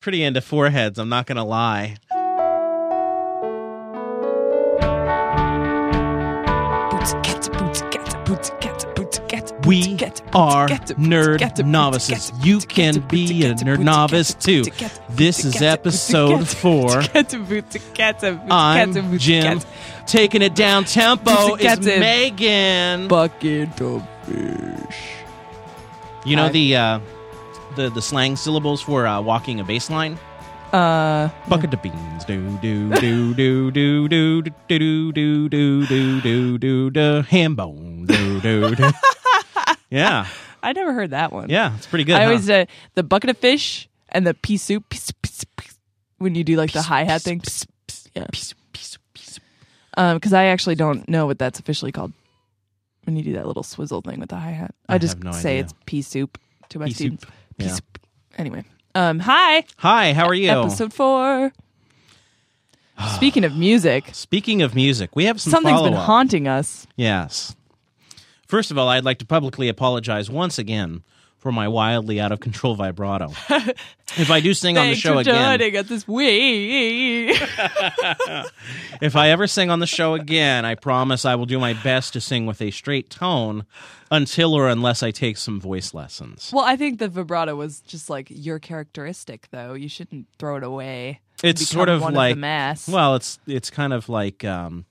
Pretty into foreheads, I'm not going to lie. We are nerd novices. You can be a nerd novice too. This is episode four. I'm Jim. Taking it down tempo is Megan. Bucket of fish. You know the uh, the the slang syllables for uh, walking a bass line? Uh, Bucket of beans. Do do do do do do do do do do do do do do ham bone. Do do do. Yeah, I never heard that one. yeah, it's pretty good. I huh? always uh, the bucket of fish and the pea soup. Pea soup, pea soup, pea soup, when you do like the hi hat thing. Yeah. Um, because I actually don't know what that's officially called. When you do that little swizzle thing with the hi hat, I I, just no say idea. it's pea soup to my Pea students. soup. Yeah. soup. Anyway, um, hi, Hi, how are you? episode four. Speaking of music, Speaking of music, we have some something's been follow-up. haunting us. Yes. First of all, I'd like to publicly apologize once again for my wildly out of control vibrato. if I do sing on the show again, joining us this if I ever sing on the show again, I promise I will do my best to sing with a straight tone until or unless I take some voice lessons. Well, I think the vibrato was just like your characteristic, though. You shouldn't throw it away. It's sort of like mass. well, it's it's kind of like um,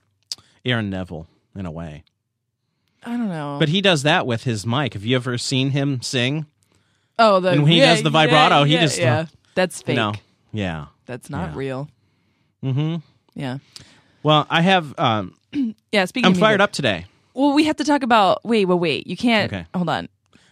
Aaron Neville in a way, I don't know. but he does that with his mic. Have you ever seen him sing? oh, the and when he yeah, does the vibrato, yeah, he yeah, just- yeah. That's fake. No, yeah. That's not real. Mm-hmm. Yeah. Well, I have. Um, Yeah. Speaking. I'm fired music- up today. Well, we have to talk about. Wait, wait, wait. You can't. Okay. Hold on.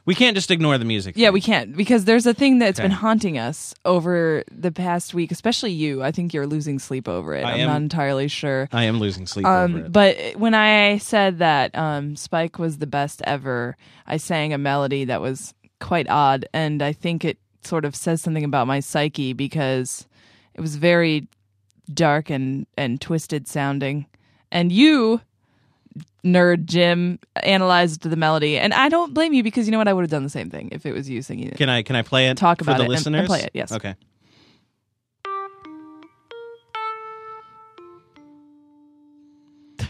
We can't just ignore the music. Yeah, we can't because there's a thing that's been haunting us over the past week, especially you. I think you're losing sleep over it. I I'm am- not entirely sure. I am losing sleep Um, over it. but when I said that um, Spike was the best ever, I sang a melody that was quite odd, and I think it sort of says something about my psyche because it was very dark and and twisted sounding. And you, nerd Jim, analyzed the melody, and I don't blame you because you know what? I would have done the same thing if it was you singing it. Can I can I play it? Talk for about the it and- and listeners? play it, yes. Okay.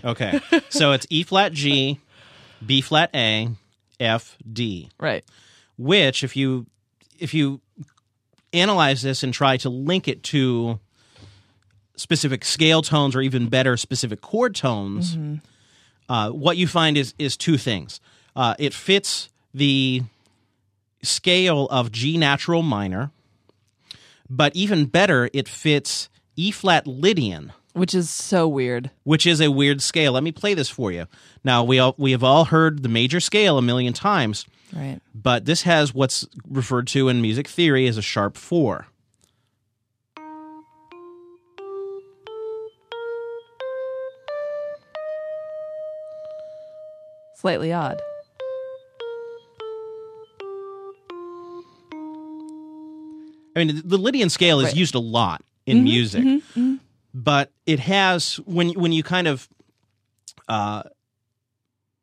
Okay. so it's E flat G, B flat A, F D. Right. Which, if you if you analyze this and try to link it to specific scale tones or even better specific chord tones, Mm-hmm. Uh, what you find is is two things. Uh, it fits the scale of G natural minor, but even better, it fits E flat Lydian, Which is so weird. which is a weird scale. Let me play this for you. Now we all, we have all heard the major scale a million times, Right. but this has what's referred to in music theory as a sharp four. Slightly odd. I mean, the Lydian scale is Right. Mm-hmm, used a lot in music, but it has when when you kind of uh,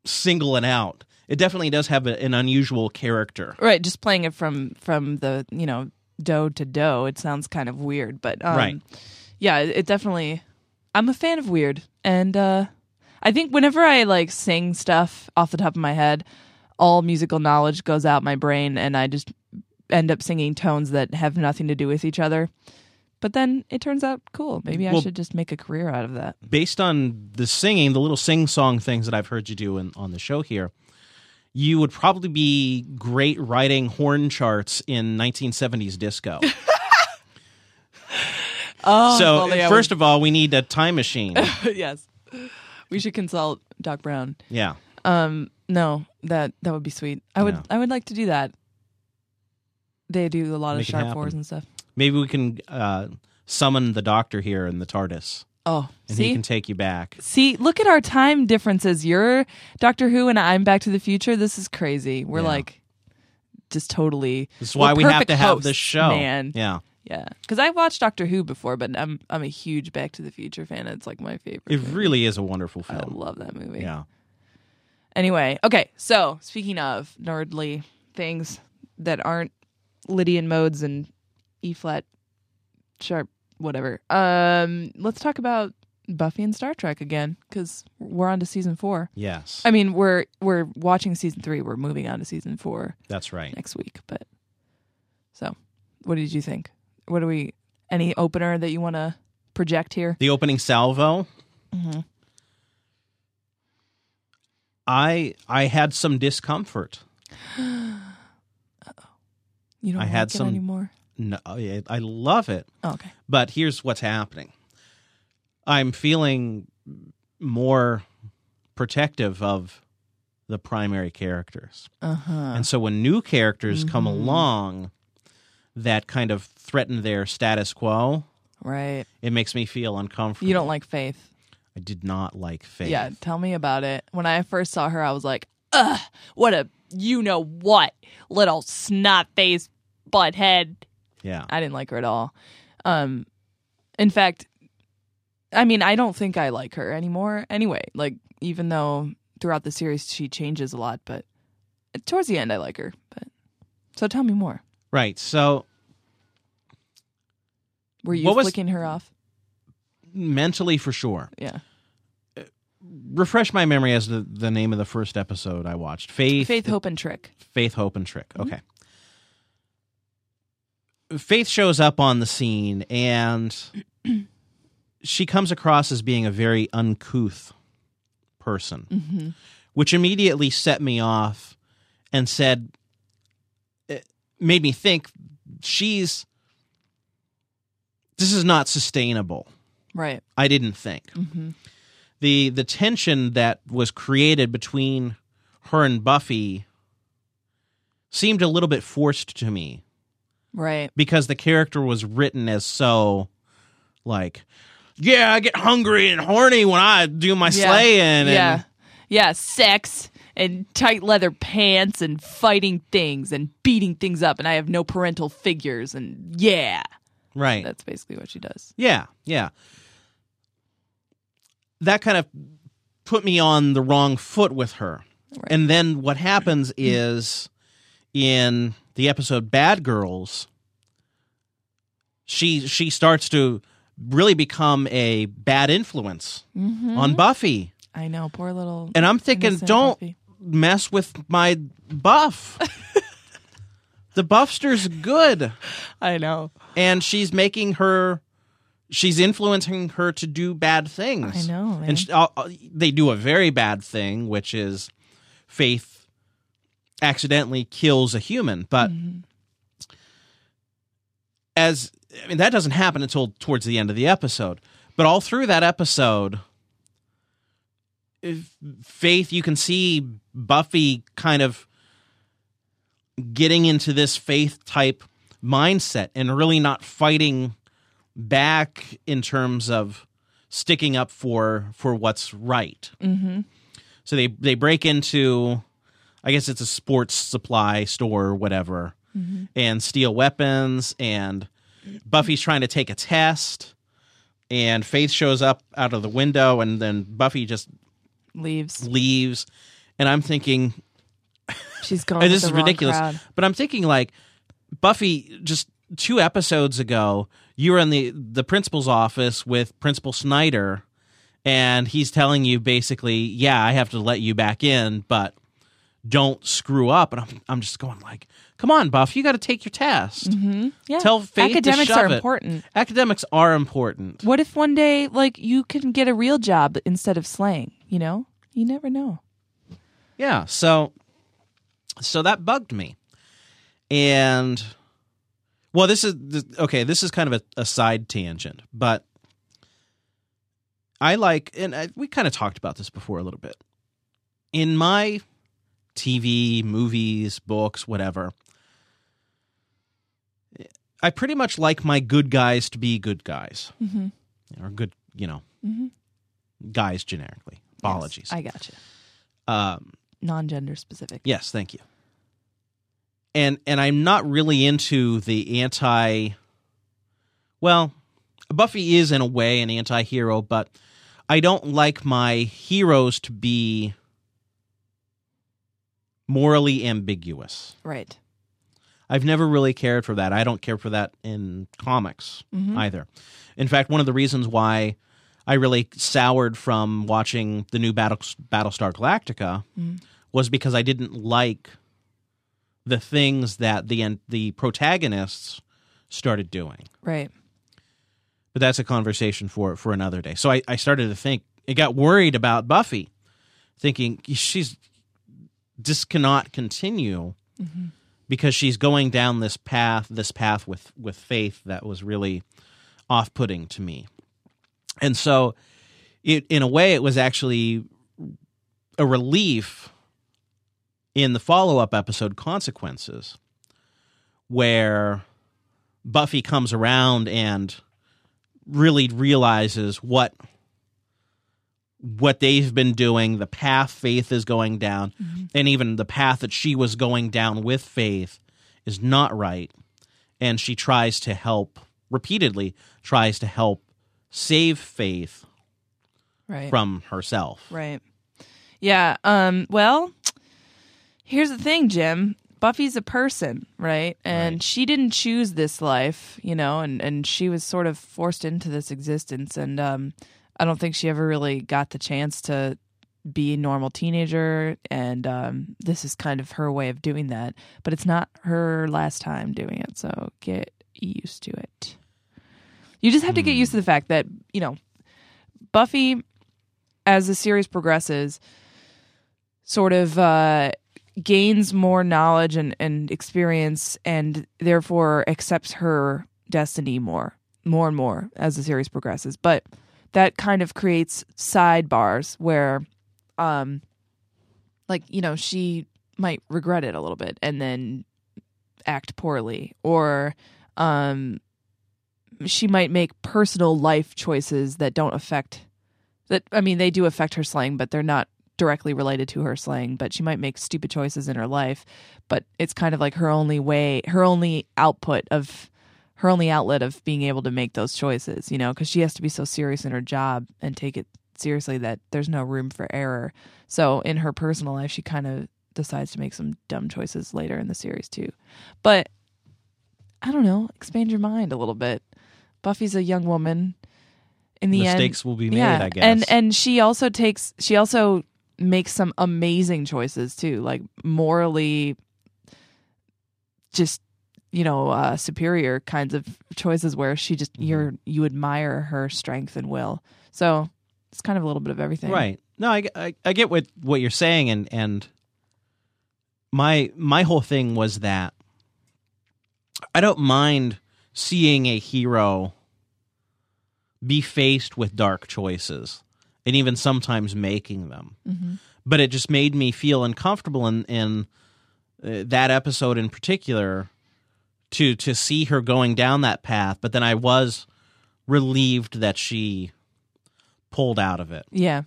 single it out, it definitely does have a, an unusual character. Right, just playing it from from the you know do to do. It sounds kind of weird, but um, Right. Yeah, it, it definitely. I'm a fan of weird, and uh, I think whenever I like sing stuff off the top of my head, all musical knowledge goes out my brain, and I just end up singing tones that have nothing to do with each other. But then it turns out cool. Maybe I Well- should just make a career out of that. Based on the singing, the little sing song things that I've heard you do in, on the show here, you would probably be great writing horn charts in 1970s disco. Oh, so, first of all, we need a time machine. yes, we should consult Doc Brown. Yeah. Um, no, that that would be sweet. I would Yeah. I would like to do that. They do a lot Make of sharp fours and stuff. Maybe we can uh, summon the doctor here in the TARDIS, Oh, and see, he can take you back. see, look at our time differences. You're Doctor Who, and I'm Back to the Future. This is crazy. We're Yeah. like just totally. This is why we're have to have hosts, this show. man. Yeah. Yeah, because I've watched Doctor Who before, but I'm I'm a huge Back to the Future fan. It's like my favorite. It movie. really is a wonderful film. I love that movie. Yeah. Anyway, okay. So speaking of nerdly things that aren't Lydian modes and E flat sharp, whatever. Um, let's talk about Buffy and Star Trek again because we're on to season four. Yes, I mean, we're we're watching season three. We're moving on to season four that's right. next week. But so, what did you think? What do we? Any opener that you want to project here? The opening salvo. Mm-hmm. I I had some discomfort. You don't I had some- anymore. No, I I love it. Oh, okay. But here's what's happening. I'm feeling more protective of the primary characters. Uh huh. And so when new characters come Mhm. along that kind of threaten their status quo, Right. it makes me feel uncomfortable. You don't like Faith. I did not like Faith. Yeah, tell me about it. When I first saw her, I was like, ugh, what a you know what, little snot faced butthead. Yeah. I didn't like her at all. Um, in fact, I mean, I don't think I like her anymore anyway. Like, even though throughout the series she changes a lot, but towards the end, I like her. But so tell me more. Right. So Were you What was- flicking her off? mentally for sure. Yeah. Refresh my memory as the, the name of the first episode I watched. Faith Faith, Hope, and Trick. Faith, Hope, and Trick. Mm-hmm. Okay. Faith shows up on the scene and she comes across as being a very uncouth person, Mm-hmm. which immediately set me off and said, made me think she's, this is not sustainable. Right. I didn't think. Mm-hmm. the the tension that was created between her and Buffy seemed a little bit forced to me Right. because the character was written as so like yeah I get hungry and horny when I do my Yeah. slaying and yeah. Yeah, sex and tight leather pants and fighting things and beating things up and I have no parental figures and yeah. right That's basically what she does. yeah yeah that kind of put me on the wrong foot with her Right. and then what happens is in the episode Bad Girls, she she starts to really become a bad influence Mm-hmm. on Buffy. I know, poor little And I'm thinking, don't Buffy. Mess with my buff. the buffster's good. I know. And she's making her she's influencing her to do bad things. I know, man. And sh uh, uh, they do a very bad thing, which is Faith accidentally kills a human. But Mm-hmm. as I mean, that doesn't happen until towards the end of the episode. But all through that episode, Faith, you can see Buffy kind of getting into this faith type mindset and really not fighting back in terms of sticking up for for what's right. Mm-hmm. So they they break into, I guess it's a sports supply store or whatever, Mm-hmm. and steal weapons. And Buffy's trying to take a test, and Faith shows up out of the window, and then Buffy just Leaves. leaves. And I'm thinking, She's gone. and this is ridiculous, crowd. but I'm thinking like Buffy just two episodes ago, you were in the the principal's office with Principal Snyder, and he's telling you basically, yeah, I have to let you back in, but don't screw up. And I'm I'm just going like, come on, Buff, you got to take your test. Mm-hmm. Yeah. Tell Faith to Academics are it. important. Academics are important. What if one day, like, you can get a real job instead of slaying? You know, you never know. Yeah, so so that bugged me. And well, this is this, okay, this is kind of a, a side tangent, but I like and I, we kind of talked about this before a little bit. In my TV, movies, books, whatever, I pretty much like my good guys to be good guys. Mm-hmm. Or good, you know, Mhm. guys generically. Apologies. I gotcha. um Non-gender specific. Yes, thank you. And and I'm not really into the anti well, Buffy is in a way an anti-hero, but I don't like my heroes to be morally ambiguous. Right. I've never really cared for that. I don't care for that in comics either. In fact, one of the reasons why I really soured from watching the new Battle, Battlestar Galactica mm. was because I didn't like the things that the the protagonists started doing. Right. But that's a conversation for for another day. So I, I started to think I got worried about Buffy, thinking she's this cannot continue mm-hmm. because she's going down this path this path with with faith that was really off putting to me. And so it in a way it was actually a relief in the follow-up episode consequences where Buffy comes around and really realizes what what they've been doing, the path Faith is going down, mm-hmm. and even the path that she was going down with Faith is not right. And she tries to help repeatedly tries to help save Faith Right. from herself. Right. Yeah. Um. Well, here's the thing, Jim. Buffy's a person, right? And Right. she didn't choose this life, you know, and and she was sort of forced into this existence. And um, I don't think she ever really got the chance to be a normal teenager. And um, this is kind of her way of doing that. But it's not her last time doing it, so get used to it. You just have to get used to the fact that you know Buffy as the series progresses, sort of uh, gains more knowledge and, and experience, and therefore accepts her destiny more, more and more as the series progresses. But that kind of creates sidebars where, um, like you know, she might regret it a little bit and then act poorly, or um, she might make personal life choices that don't affect that I mean they do affect her slaying, but they're not directly related to her slaying. But she might make stupid choices in her life, but it's kind of like her only way, her only output of her only outlet of being able to make those choices, you know, because she has to be so serious in her job and take it seriously that there's no room for error. So in her personal life, she kind of decides to make some dumb choices later in the series too. But I don't know, expand your mind a little bit. Buffy's a young woman. In the end, Mistakes will be made, yeah, I guess. and and she also takes she also makes some amazing choices too, like morally, just you know uh, superior kinds of choices where she just Mm-hmm. you're you admire her strength and will. So it's kind of a little bit of everything, Right. No, I, I, I get what, what you're saying, and and my my whole thing was that I don't mind seeing a hero be faced with dark choices, and even sometimes making them. Mm-hmm. But it just made me feel uncomfortable in in uh, that episode in particular to to see her going down that path. But then I was relieved that she pulled out of it. Yeah,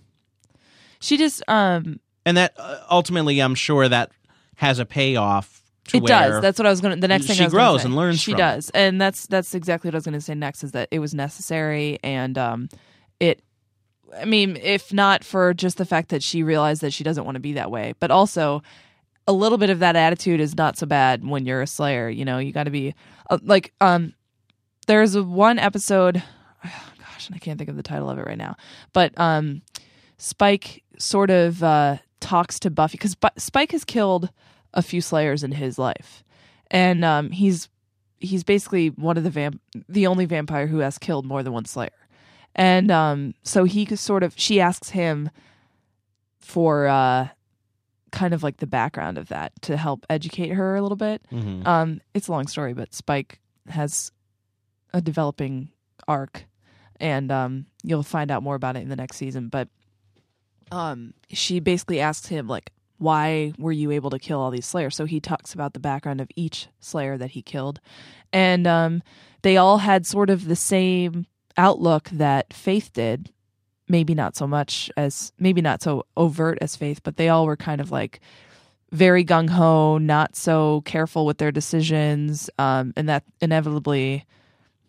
she just um and that uh, ultimately i'm sure that has a payoff it does. That's what I was going to. The next thing she I was grows say. and learns She from does, and that's that's exactly what I was going to say next. Is that it was necessary, and um, it. I mean, if not for just the fact that she realized that she doesn't want to be that way, but also a little bit of that attitude is not so bad when you're a Slayer. You know, you got to be uh, like um. There's one episode. Gosh, and I can't think of the title of it right now, but um, Spike sort of uh, talks to Buffy because Bu- Spike has killed a few Slayers in his life, and um, he's he's basically one of the vamp the only vampire who has killed more than one Slayer, and um, so he sort of she asks him for uh, kind of like the background of that to help educate her a little bit. Mhm. Um, it's a long story, but Spike has a developing arc, and um, you'll find out more about it in the next season. But um, she basically asks him like, "Why were you able to kill all these Slayers?" So he talks about the background of each Slayer that he killed, and um, they all had sort of the same outlook that Faith did. Maybe not so much as maybe not so overt as Faith, but they all were kind of like very gung ho, not so careful with their decisions, um, and that inevitably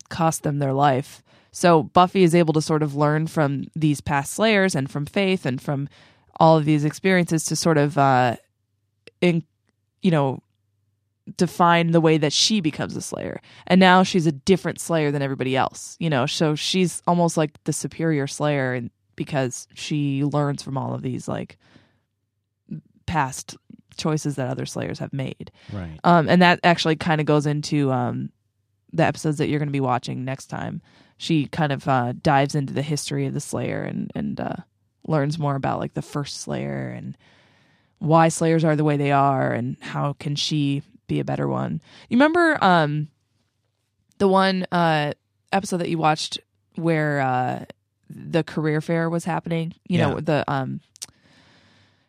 cost them their life. So Buffy is able to sort of learn from these past Slayers and from Faith and from all of these experiences to sort of, uh, in, you know, define the way that she becomes a slayer and now she's a different slayer than everybody else you know so she's almost like the superior slayer and because she learns from all of these like past choices that other slayers have made Right. um, and that actually kind of goes into um, the episodes that you're going to be watching next time. She kind of uh, dives into the history of the Slayer and and uh, learns more about like the first Slayer and why Slayers are the way they are and how can she be a better one. You remember um, the one uh, episode that you watched where uh, the career fair was happening? You know the um,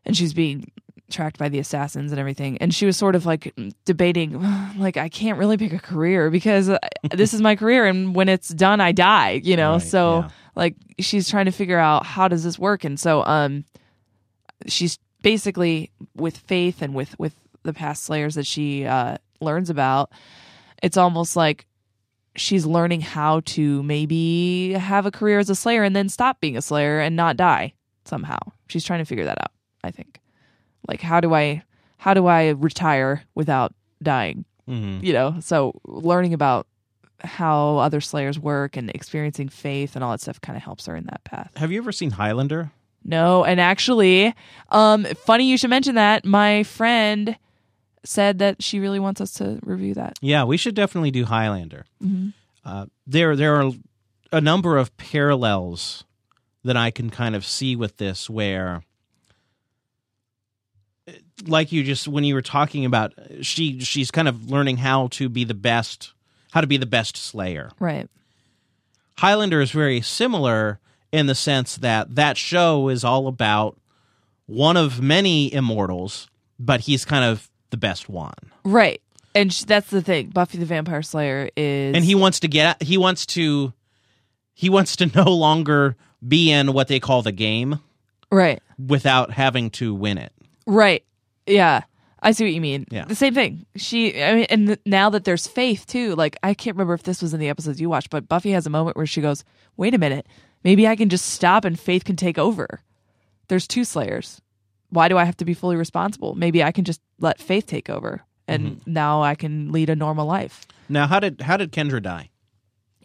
and she's being tracked by the assassins and everything and she was sort of like debating like i can't really pick a career because uh, this is my career and when it's done i die you know Right, so yeah. Like she's trying to figure out how does this work. And so um she's basically with faith and with with the past slayers that she uh learns about it's almost like she's learning how to maybe have a career as a slayer and then stop being a slayer and not die somehow. She's trying to figure that out i think. Like how do i how do i retire without dying? Mhm. you know so learning about how other slayers work and experiencing faith and all that stuff kind of helps her in that path Have you ever seen Highlander? no and actually um funny you should mention that my friend said that she really wants us to review that Yeah, we should definitely do Highlander. Mm-hmm. Uh, there, there are a number of parallels that I can kind of see with this, where, like you just when you were talking about, she she's kind of learning how to be the best, how to be the best Slayer. right Highlander is very similar in the sense that that show is all about one of many immortals, but he's kind of the best one. right and sh- that's the thing buffy the vampire slayer is and he wants to get he wants to he wants to no longer be in what they call the game right without having to win it Right. Yeah. I see what you mean. Yeah. The same thing. She, I mean, and th- now that there's faith too, like, I can't remember if this was in the episodes you watched, but Buffy has a moment where she goes, wait a minute, maybe I can just stop and faith can take over. There's two Slayers. Why do I have to be fully responsible? Maybe I can just let faith take over and now I can lead a normal life. now how did how did kendra die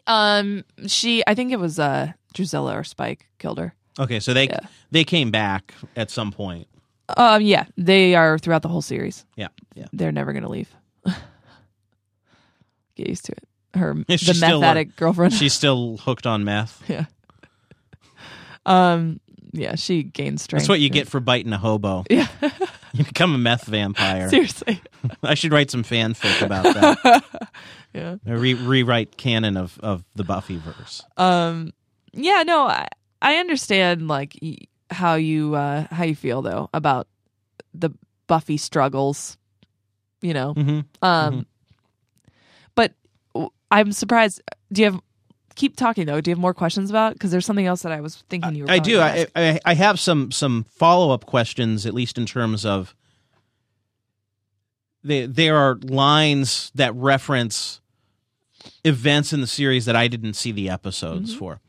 Um, she, I think it was, uh, Drusilla or Spike killed her. okay so they Yeah. they came back at some point Um, yeah, they are throughout the whole series. yeah yeah they're never gonna leave. Get used to it. Her the still, meth uh, addict girlfriend. she's still hooked on meth yeah. Um. Yeah, she gains strength. that's what you get for biting a hobo Yeah. you become a meth vampire Seriously. i should write some fanfic about that Yeah. Re- rewrite canon of of the buffy verse Um. Yeah. No. I I understand like y- how you uh how you feel though about the Buffy struggles. You know. hmm Um. But I'm surprised. Do you have? Keep talking though. Do you have more questions about? Because there's something else that I was thinking you were. I do. I. I I have some some follow up questions, at least in terms of they, there are lines that reference events in the series that I didn't see the episodes Mm-hmm. for.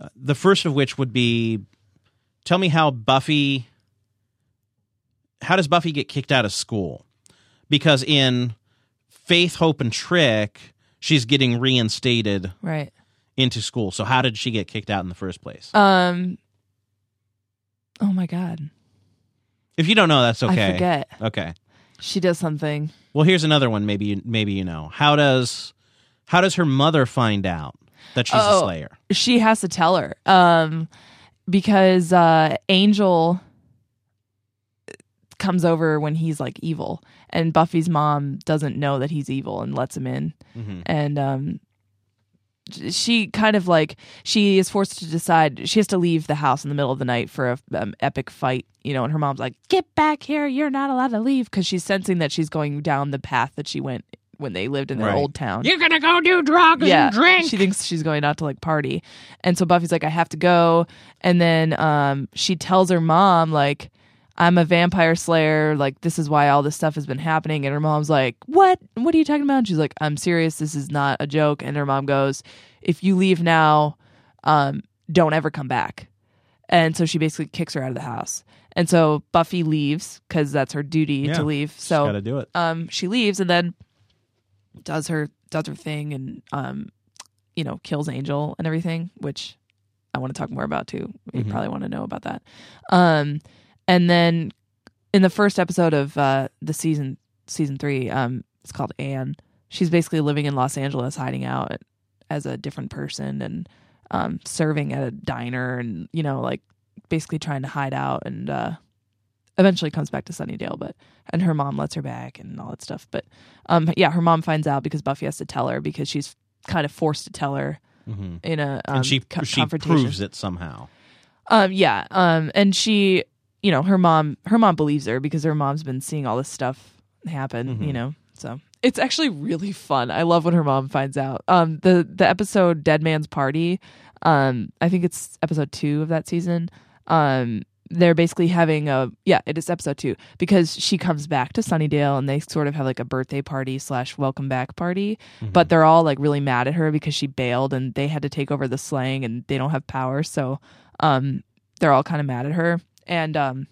Uh, the first of which would be, tell me how Buffy. How does Buffy get kicked out of school? Because in Faith, Hope, and Trick, she's getting reinstated right. into school. So how did she get kicked out in the first place? Um. Oh my god. If you don't know, that's okay. I forget. Okay. She does something. Well, here's another one. Maybe you, maybe you know. How does how does her mother find out that she's a Oh. Slayer? She has to tell her. Um, because uh, Angel comes over when he's like evil, and Buffy's mom doesn't know that he's evil and lets him in, Mhm. and um. She kind of like she is forced to decide. She has to leave the house in the middle of the night for a um, epic fight, you know. And her mom's like, "Get back here! You're not allowed to leave," because she's sensing that she's going down the path that she went when they lived in their Right. old town You're gonna go do drugs yeah, and drink. She thinks she's going out to like party. And so Buffy's like, I have to go. And then um she tells her mom, like, I'm a vampire slayer, like this is why all this stuff has been happening. And her mom's like, What? What are you talking about? And she's like, I'm serious, this is not a joke. And her mom goes, If you leave now, um, don't ever come back. and so she basically kicks her out of the house. And so Buffy leaves because that's her duty Yeah. to leave. Just So got to do it. um, she leaves and then does her does her thing and um, you know kills Angel and everything, which I want to talk more about too. You Mhm. probably want to know about that. Um, and then in the first episode of uh, the season season three, um, it's called Anne. She's basically living in Los Angeles, hiding out as a different person and um, serving at a diner, and you know, like basically trying to hide out and uh, eventually comes back to Sunnydale, but and her mom lets her back and all that stuff. But um, yeah, her mom finds out because Buffy has to tell her because she's kind of forced to tell her hmm in a um, and she co- she confrontation. proves it somehow. Um, yeah. Um, and she, you know, her mom, her mom believes her because her mom's been seeing all this stuff happen. Mhm. You know, so it's actually really fun. I love when her mom finds out. Um, the the episode Dead Man's Party. Um, I think it's episode two of that season. Um, they're basically having a yeah, it is episode two because she comes back to Sunnydale and they sort of have like a birthday party slash welcome back party, Mhm. but they're all like really mad at her because she bailed and they had to take over the slang and they don't have power, so um, they're all kind of mad at her and um,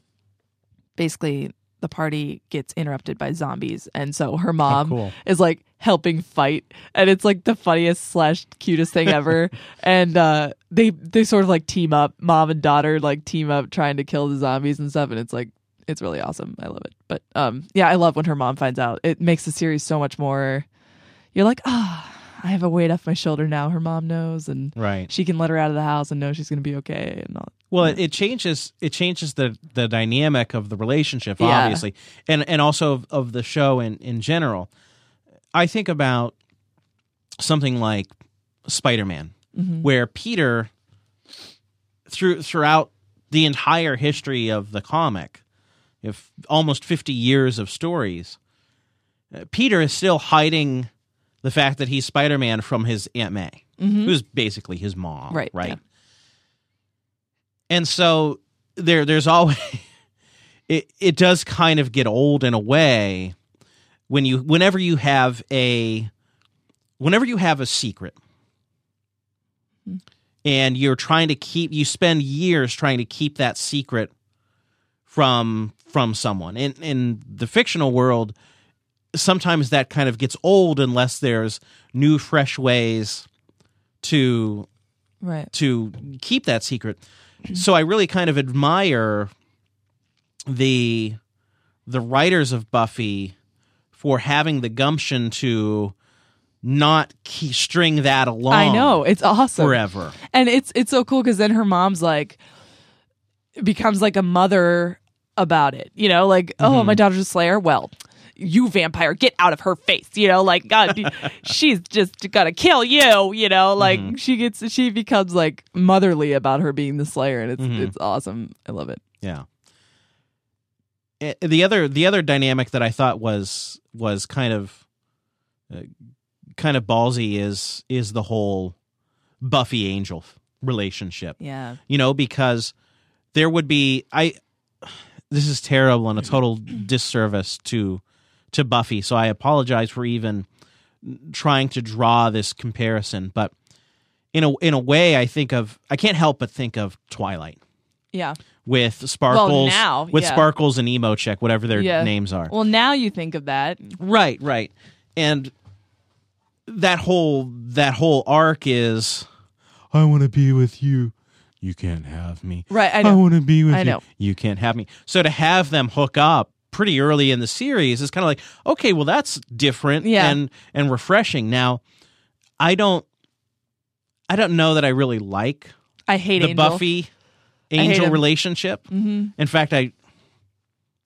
basically the party gets interrupted by zombies. And so her Oh, mom cool. is like helping fight. And it's like the funniest slash cutest thing ever. And uh they they sort of like team up. Mom and daughter like team up trying to kill the zombies and stuff. And it's like it's really awesome. I love it. But um yeah i love when her mom finds out. It makes the series so much more you're like ah i have a weight off my shoulder now her mom knows. And Right. she can let her out of the house and know she's gonna be okay and all Well, it, it changes. It changes the the dynamic of the relationship, Yeah. obviously, and and also of, of the show in in general. I think about something like Spider Man, Mhm. where Peter, through throughout the entire history of the comic, if almost fifty years of stories, uh, Peter is still hiding the fact that he's Spider Man from his Aunt May, Mhm. who's basically his mom, Right, Right. yeah. And so there, there's always it. It does kind of get old in a way when you, whenever you have a, whenever you have a secret, and you're trying to keep, you spend years trying to keep that secret from from someone. In in the fictional world, sometimes that kind of gets old unless there's new, fresh ways to right to keep that secret. So I really kind of admire the the writers of Buffy for having the gumption to not key, string that along. i know it's awesome forever. and it's it's so cool because then her mom's like becomes like a mother about it you know like oh Mhm. my daughter's a slayer well you vampire get out of her face you know like god she's just gonna kill you you know like Mhm. she gets she becomes like motherly about her being the slayer and it's Mhm. it's awesome i love it Yeah. Eh, The other the other dynamic that I thought was was kind of uh, kind of ballsy is is the whole Buffy Angel relationship. yeah you know, because there would be I this is terrible and a total disservice to to Buffy. So I apologize for even trying to draw this comparison, but in a in a way I think of I can't help but think of Twilight yeah with Sparkles now, with yeah. Sparkles and Emo Check, whatever their Yeah. names are. well now you think of that Right, right. And that whole that whole arc is I want to be with you. You can't have me. right i I, want to be with I you. know. You can't have me. So to have them hook up pretty early in the series is kind of like, okay, well that's different Yeah. and and refreshing. Now, I don't I don't know that I really like i hate the Angel. Buffy Angel relationship. hmm In fact, I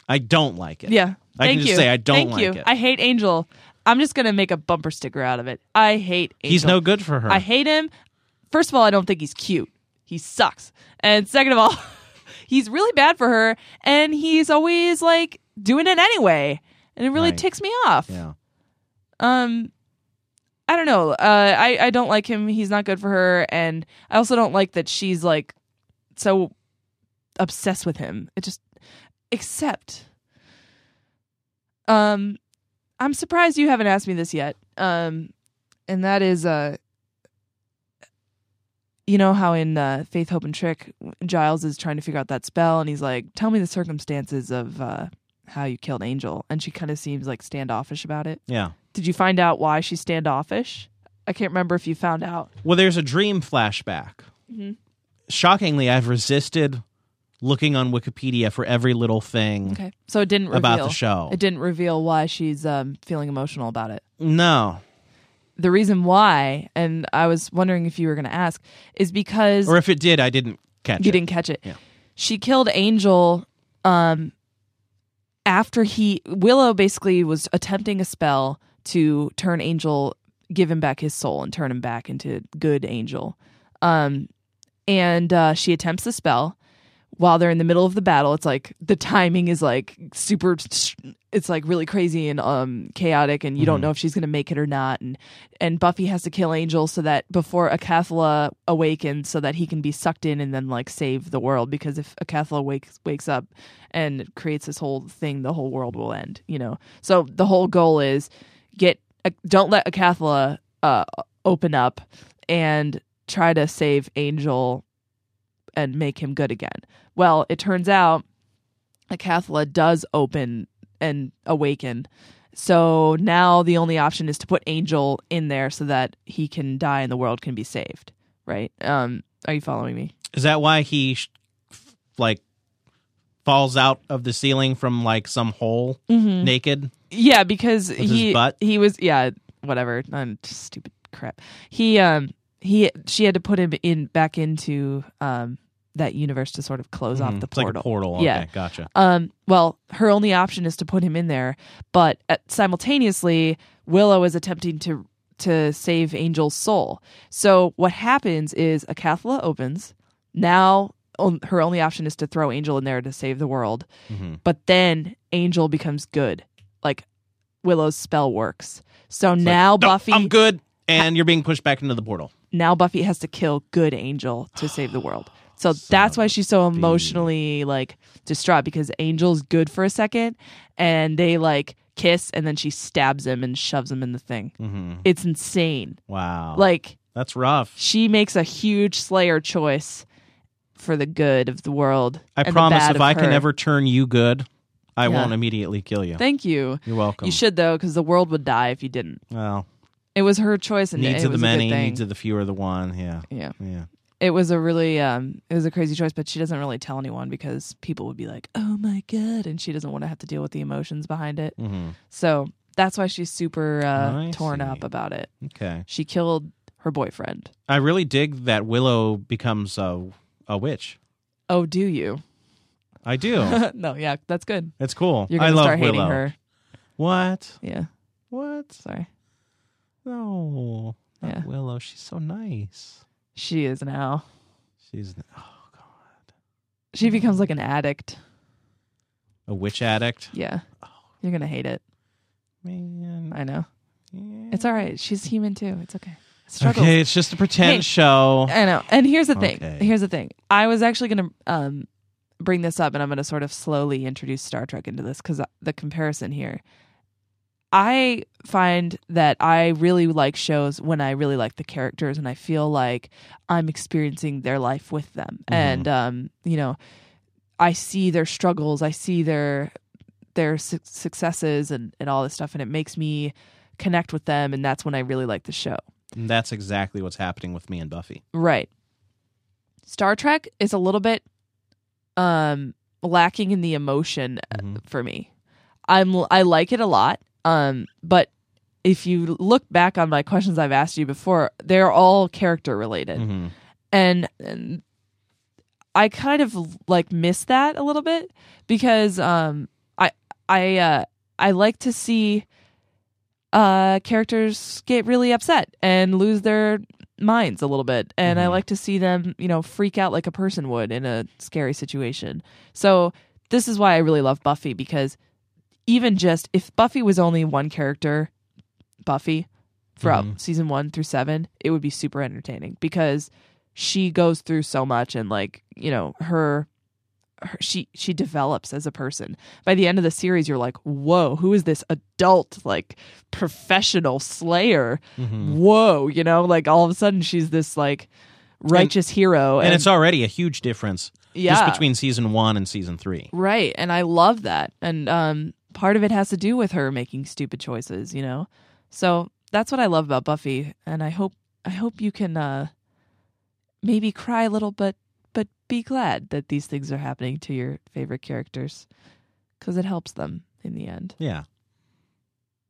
I don't like it. Yeah. I can Thank just you. say I don't Thank like you. it. I hate Angel. I'm just gonna make a bumper sticker out of it. I hate Angel. He's no good for her. I hate him. First of all, I don't think he's cute. He sucks. And second of all, he's really bad for her, and he's always like doing it anyway, and it really Right. ticks me off. yeah. Um, I don't know. Uh, I I don't like him. He's not good for her, and I also don't like that she's like so obsessed with him. It just except um I'm surprised you haven't asked me this yet. Um and that is uh you know how in uh, Faith, Hope, and Trick, Giles is trying to figure out that spell, and he's like, "Tell me the circumstances of uh, how you killed Angel," and she kind of seems like standoffish about it. Yeah. Did you find out why she's standoffish? I can't remember if you found out. Well, there's a dream flashback. Shockingly, I've resisted looking on Wikipedia for every little thing. Okay, so it didn't reveal, About the show. It didn't reveal why she's um, feeling emotional about it. No. The reason why, and I was wondering if you were going to ask, is because Or if it did, I didn't catch you it. didn't catch it. Yeah. She killed Angel um after he Willow basically was attempting a spell to turn Angel give him back his soul and turn him back into good Angel. Um and uh she attempts the spell while they're in the middle of the battle it's like the timing is like super it's like really crazy and um chaotic and you don't know if she's going to make it or not and and Buffy has to kill Angel so that before Acathla awakens so that he can be sucked in and then like save the world because if Acathla wakes wakes up and creates this whole thing the whole world will end you know? So the whole goal is get don't let Acathla uh open up and try to save Angel and make him good again. Well, it turns out Acathla does open and awaken. So now the only option is to put Angel in there so that he can die and the world can be saved. Right? Um, are you following me? Is that why he sh- f- like falls out of the ceiling from like some hole naked? Yeah, because he butt? he was yeah whatever um, stupid crap. He um he she had to put him in back into um that universe to sort of close off the It's like portal. portal. Okay, Yeah. gotcha. Um, well, her only option is to put him in there, but at, simultaneously, Willow is attempting to to save Angel's soul. So what happens is Acathla opens. Now on, her only option is to throw Angel in there to save the world, Mm-hmm. but then Angel becomes good. Like Willow's spell works. So now Like, Buffy I'm good. And you're being pushed back into the portal. now Buffy has to kill good Angel to save the world. So Son that's why she's so emotionally like distraught because Angel's good for a second and they like kiss and then she stabs him and shoves him in the thing. Mm-hmm. It's insane. Wow. Like that's rough. she makes a huge slayer choice for the good of the world. I promise if I can ever turn you good, I Yeah. won't immediately kill you. Thank you. You're welcome. You should though cuz the world would die if you didn't. Well, It was her choice and needs it of the many, needs of the few are the one. Yeah. yeah. Yeah. It was a really um it was a crazy choice but she doesn't really tell anyone because people would be like oh my god and she doesn't want to have to deal with the emotions behind it Mm-hmm. so that's why she's super uh, torn see. up about it Okay. she killed her boyfriend I really dig that Willow becomes a a witch. oh do you I do. no yeah that's good it's cool. you're gonna love start hating Willow. her What? yeah What? sorry No. Not Yeah. Willow. She's so nice. She is now She's oh god. she becomes like an addict A witch addict. yeah you're gonna hate it Man. i know Yeah. it's all right she's human too it's okay Struggles. Okay, it's just a pretend Hey, show. I know. And here's the thing. Okay. Here's the thing. I was actually going to um, bring this up, and I'm going to sort of slowly introduce Star Trek into this because the comparison here. I find that I really like shows when I really like the characters and I feel like I'm experiencing their life with them. Mhm. And um, you know, I see their struggles, I see their their su- successes and and all this stuff and it makes me connect with them and that's when I really like the show. And that's exactly what's happening with me and Buffy. Right. Star Trek is a little bit um lacking in the emotion uh, Mhm. for me. I'm I like it a lot. Um but if you look back on my questions I've asked you before, they're all character related. Mhm. And, and I kind of like miss that a little bit because um I I uh I like to see uh characters get really upset and lose their minds a little bit and I Mhm. like to see them, you know, freak out like a person would in a scary situation. So this is why I really love Buffy because even just if Buffy was only one character, Buffy throughout Mhm. season 1 through 7, it would be super entertaining because she goes through so much and like, you know, her her, she she develops as a person. By the end of the series, you're like, "Whoa, who is this adult like professional slayer?" Mhm. Whoa, you know, like all of a sudden she's this like righteous hero, and it's already a huge difference yeah, just between season one and season three. right. And I love that, and um, part of it has to do with her making stupid choices, you know. So that's what I love about Buffy, and I hope I hope you can uh, maybe cry a little, but but be glad that these things are happening to your favorite characters because it helps them in the end. Yeah.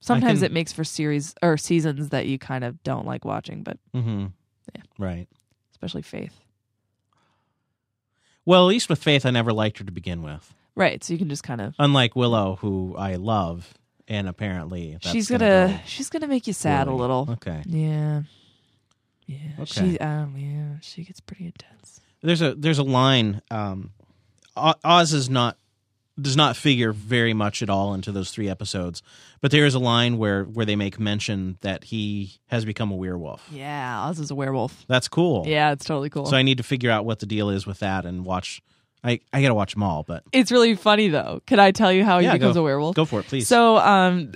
Sometimes can- it makes for series or seasons that you kind of don't like watching, but Mm-hmm. Yeah. Right. especially Faith. Well, at least with Faith, I never liked her to begin with. Right, so you can just kind of Unlike Willow, who I love, and apparently that's she's gonna, gonna, she's gonna make you sad a little. Okay. Yeah. Yeah. Okay. She um yeah, she gets pretty intense. There's a there's a line. Um, O- Oz is not does not figure very much at all into those three episodes, but there is a line where where they make mention that he has become a werewolf. Yeah, Oz is a werewolf. That's cool. Yeah, it's totally cool. So I need to figure out what the deal is with that and watch. I I gotta watch them all, but it's really funny though. Can I tell you how he Yeah, becomes go- a werewolf? go for it, please. So um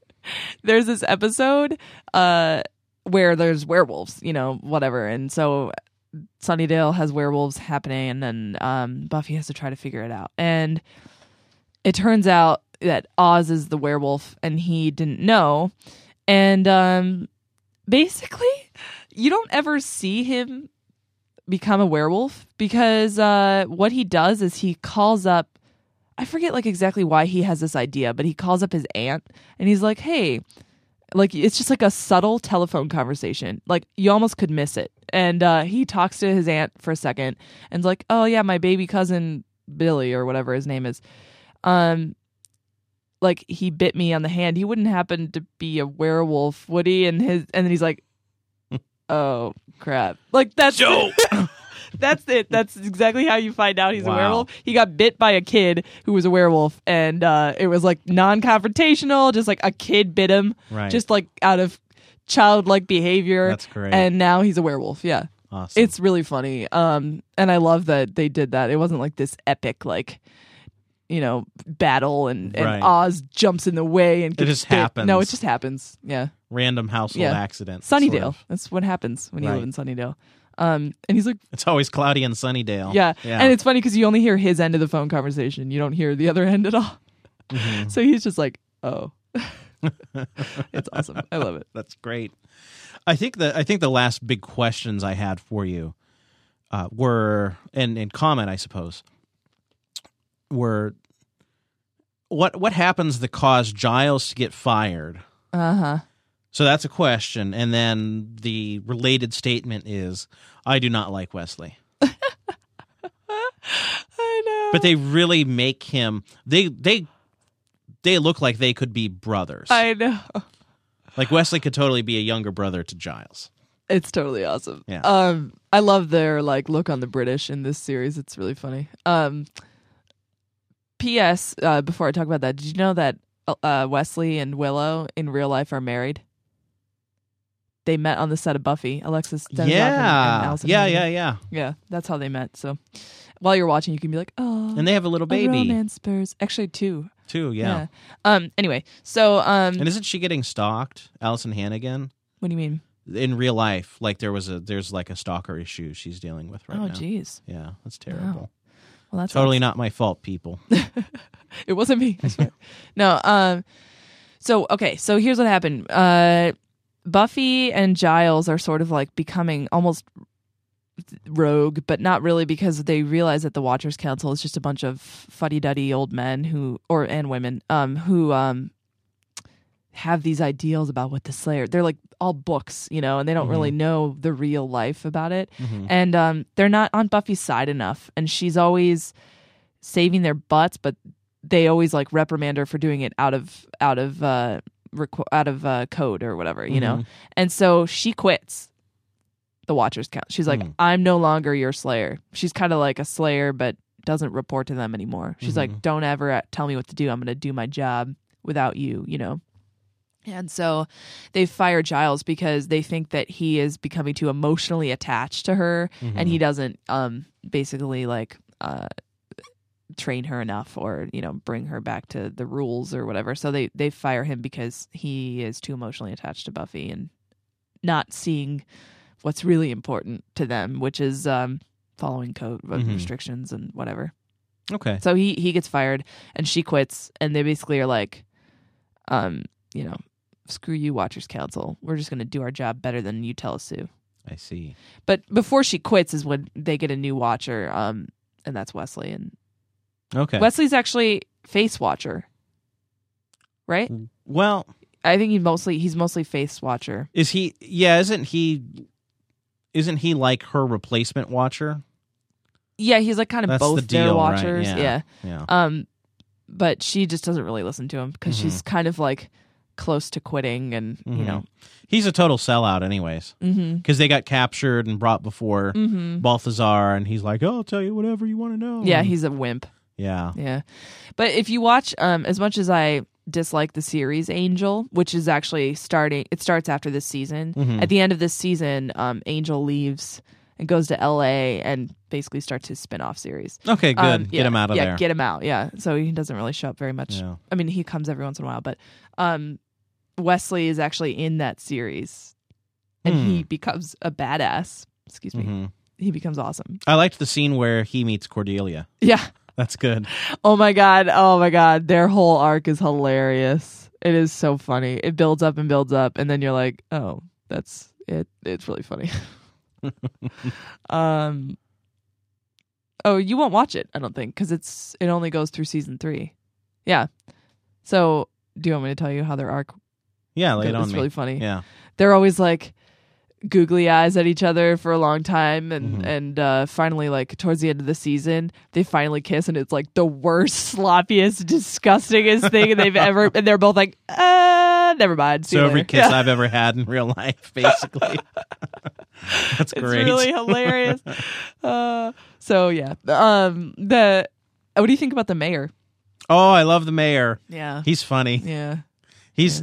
there's this episode uh where there's werewolves, you know, whatever. And so Sunnydale has werewolves happening and then um Buffy has to try to figure it out. And it turns out that Oz is the werewolf and he didn't know. And um basically you don't ever see him become a werewolf because uh what he does is he calls up I forget like exactly why he has this idea, but he calls up his aunt and he's like, "Hey, like it's just like a subtle telephone conversation. Like you almost could miss it." And uh he talks to his aunt for a second and's like, "Oh yeah, my baby cousin Billy or whatever his name is. Um like he bit me on the hand. He wouldn't happen to be a werewolf, would he?" And his and then he's like, "Oh, crap." Like that's That's it. That's exactly how you find out he's Wow. a werewolf. He got bit by a kid who was a werewolf, and uh, it was like non-confrontational. Just like a kid bit him, right. just like out of childlike behavior. That's great. And now he's a werewolf. Yeah, awesome. it's really funny. Um, and I love that they did that. It wasn't like this epic like. You know, battle and, and Right. Oz jumps in the way and gets just bit. happens. No, it just happens. Yeah, random household Yeah. accident. sort Sunnydale. of. That's what happens when you Right. live in Sunnydale. Um, and he's like, It's always cloudy in Sunnydale. Yeah. Yeah. And it's funny because you only hear his end of the phone conversation. You don't hear the other end at all. Mhm. So he's just like, oh. it's awesome. I love it. That's great. I think that I think the last big questions I had for you uh, were and and comment I suppose were what what happens that caused Giles to get fired. Uh huh. So that's a question, and then the related statement is I do not like Wesley. I know. But they really make him they they they look like they could be brothers. I know. like Wesley could totally be a younger brother to Giles. It's totally awesome. Yeah. Um, I love their like look on the British in this series. It's really funny. Um, P.S. Uh, before I talk about that, did you know that uh, Wesley and Willow in real life are married? They met on the set of Buffy. Alexis Denisof and, and yeah. Alyson Yeah, Hannigan. yeah, yeah. Yeah, that's how they met. So while you're watching, you can be like, "Oh, And they have a little baby romance spurs." Actually, two. Two, yeah. Um. Anyway, so um, And isn't she getting stalked, Alyson Hannigan? what do you mean? In real life, like there was a there's like a stalker issue she's dealing with right oh, now. jeez. Yeah, that's terrible. Well, that's Totally not my fault, people. It wasn't me. No. Um. So okay. So here's what happened. Uh, Buffy and Giles are sort of like becoming almost rogue, but not really because they realize that the Watchers Council is just a bunch of fuddy-duddy old men who, or and women, um, who um have these ideals about what the Slayer. They're like all books, you know, and they don't really know the real life about it. Mhm. And um, they're not on Buffy's side enough, and she's always saving their butts, but they always like reprimand her for doing it out of out of uh requ- out of uh, code or whatever, you know. Mhm. And so she quits the Watchers count. She's like, Mm. I'm no longer your Slayer. She's kind of like a Slayer, but doesn't report to them anymore. She's like, don't ever uh, tell me what to do. I'm going to do my job without you, you know. And so they fire Giles because they think that he is becoming too emotionally attached to her and he doesn't um basically like uh train her enough or you know bring her back to the rules or whatever so they they fire him because he is too emotionally attached to buffy and not seeing what's really important to them, which is um, following code Mhm. restrictions and whatever. Okay. So he he gets fired and she quits and they basically are like um you know screw you watchers council we're just going to do our job better than you tell us to. I see. But before she quits is when they get a new watcher um and that's Wesley and Okay. Wesley's actually Faith's watcher. Right? well, I think he mostly he's mostly Faith's watcher. is he? Yeah. Isn't he? Isn't he like her replacement watcher? Yeah, he's like kind of That's both the their deal, right? watchers. Yeah. yeah. Yeah. Um, but she just doesn't really listen to him because Mhm. she's kind of like close to quitting, and you Mhm. know, He's a total sellout, anyways, mm-hmm. because they got captured and brought before Mm-hmm. Balthazar, and he's like, "Oh, I'll tell you whatever you want to know." yeah, he's a wimp. Yeah. Yeah, but if you watch, um, as much as I dislike the series Angel, which is actually starting, it starts after this season. Mhm. At the end of this season, um, Angel leaves and goes to L.A. and basically starts his spin-off series. Okay, good. Um, Get him out of yeah, there. get him out. Yeah, so he doesn't really show up very much. yeah. I mean, he comes every once in a while, but um, Wesley is actually in that series, and he becomes a badass. Excuse me. Mhm. He becomes awesome. I liked the scene where he meets Cordelia. Yeah. That's good. Oh my god. Oh my god. Their whole arc is hilarious. It is so funny. It builds up and builds up, and then you're like, oh, that's it. It's really funny. um. Oh, you won't watch it, I don't think, because it's it only goes through season three. Yeah. So, do you want me to tell you how their arc? Yeah, lay it on It's me. really funny. Yeah. they're always like googly eyes at each other for a long time and Mhm. and uh finally like towards the end of the season they finally kiss and it's like the worst sloppiest disgustingest thing they've ever and they're both like uh never mind So every later." kiss Yeah. I've ever had in real life, basically. That's it's great. really hilarious uh so yeah um the what do you think about the mayor oh, I love the mayor. yeah He's funny. yeah He's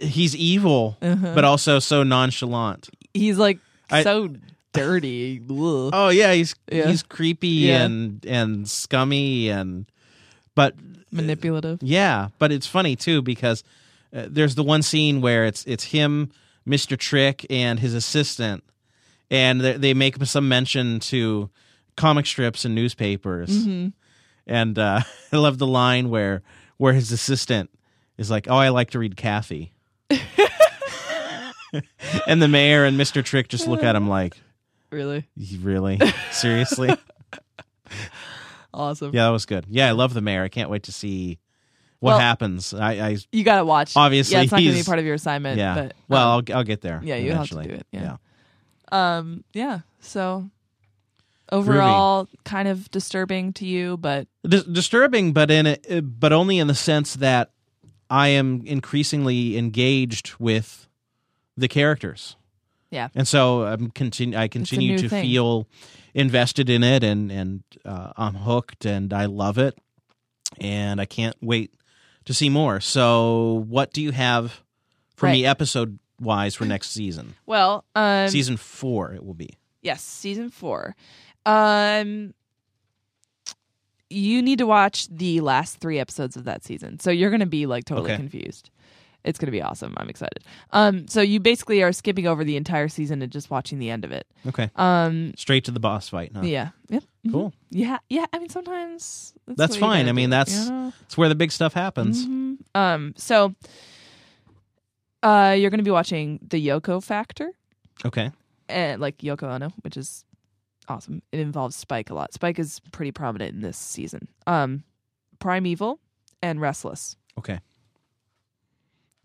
he's evil, Uh-huh. but also so nonchalant. he's like I- so dirty Ugh. Oh yeah, he's Yeah. he's creepy Yeah. and and scummy and but manipulative yeah, but it's funny too because uh, there's the one scene where it's it's him, Mr. Trick, and his assistant, and they, they make some mention to comic strips and newspapers, Mm-hmm. and uh, I love the line where where his assistant is like, "Oh, I like to read Cathy," and the mayor and Mr. Trick just look at him like, really "Really, seriously?" awesome Yeah, that was good. Yeah, I love the mayor. I can't wait to see what Well- happens. I, I You gotta watch. Obviously, yeah, it's not gonna be part of your assignment. yeah. but well, um, I'll I'll get there. yeah, you have to do it, yeah. um, yeah. So overall, kind of disturbing to you, but Dis- disturbing, but in it, but only in the sense that I am increasingly engaged with the characters. Yeah. and so I'm continue. I continue to thing. feel invested in it, and and uh, I'm hooked, and I love it, and I can't wait to see more. So, what do you have for me, episode wise, for next season? well, um, season four, it will be. yes, season four. Um, you need to watch the last three episodes of that season, so you're gonna be like totally Okay. confused. It's gonna be awesome. I'm excited. Um, so you basically are skipping over the entire season and just watching the end of it. Okay, Um, straight to the boss fight. Huh? yeah, yep, mhm. Cool. Yeah, yeah. I mean, sometimes that's, That's what you fine. gotta I mean, do, that's- you know? It's where the big stuff happens. Mhm. Um, so uh, you're going to be watching the Yoko Factor, Okay. and like Yoko Ono, which is awesome. It involves Spike a lot. Spike is pretty prominent in this season. Um, Primeval and Restless. Okay.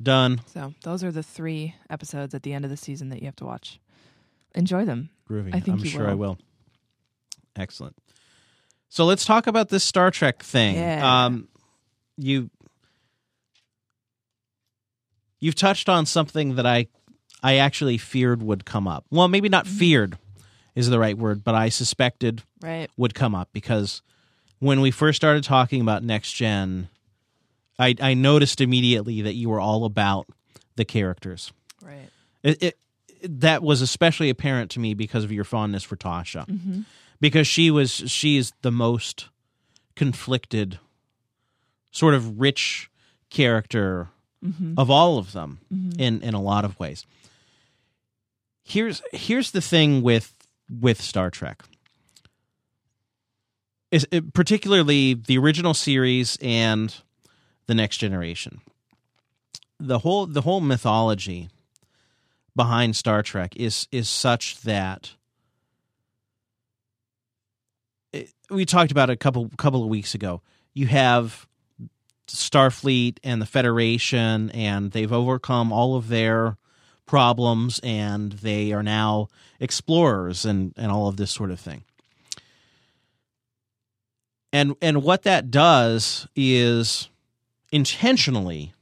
Done. So those are the three episodes at the end of the season that you have to watch. Enjoy them. Groovy. I think I'm sure I will. will. Excellent. So let's talk about this Star Trek thing. Yeah. Um, you you've touched on something that I I actually feared would come up. Well, maybe not Mm-hmm. feared is the right word, but I suspected Right. would come up because when we first started talking about next gen, I I noticed immediately that you were all about the characters. Right. It, it that was especially apparent to me because of your fondness for Tasha, Mm-hmm. because she was she is the most conflicted, sort of rich character Mm-hmm. of all of them Mhm. in in a lot of ways. here's here's the thing with with Star Trek. Is it, particularly the original series and the next generation. The whole the whole mythology behind Star Trek is is such that it, we talked about a couple couple of weeks ago. You have Starfleet and the Federation, and they've overcome all of their problems, and they are now explorers and and all of this sort of thing. And and what that does is intentionally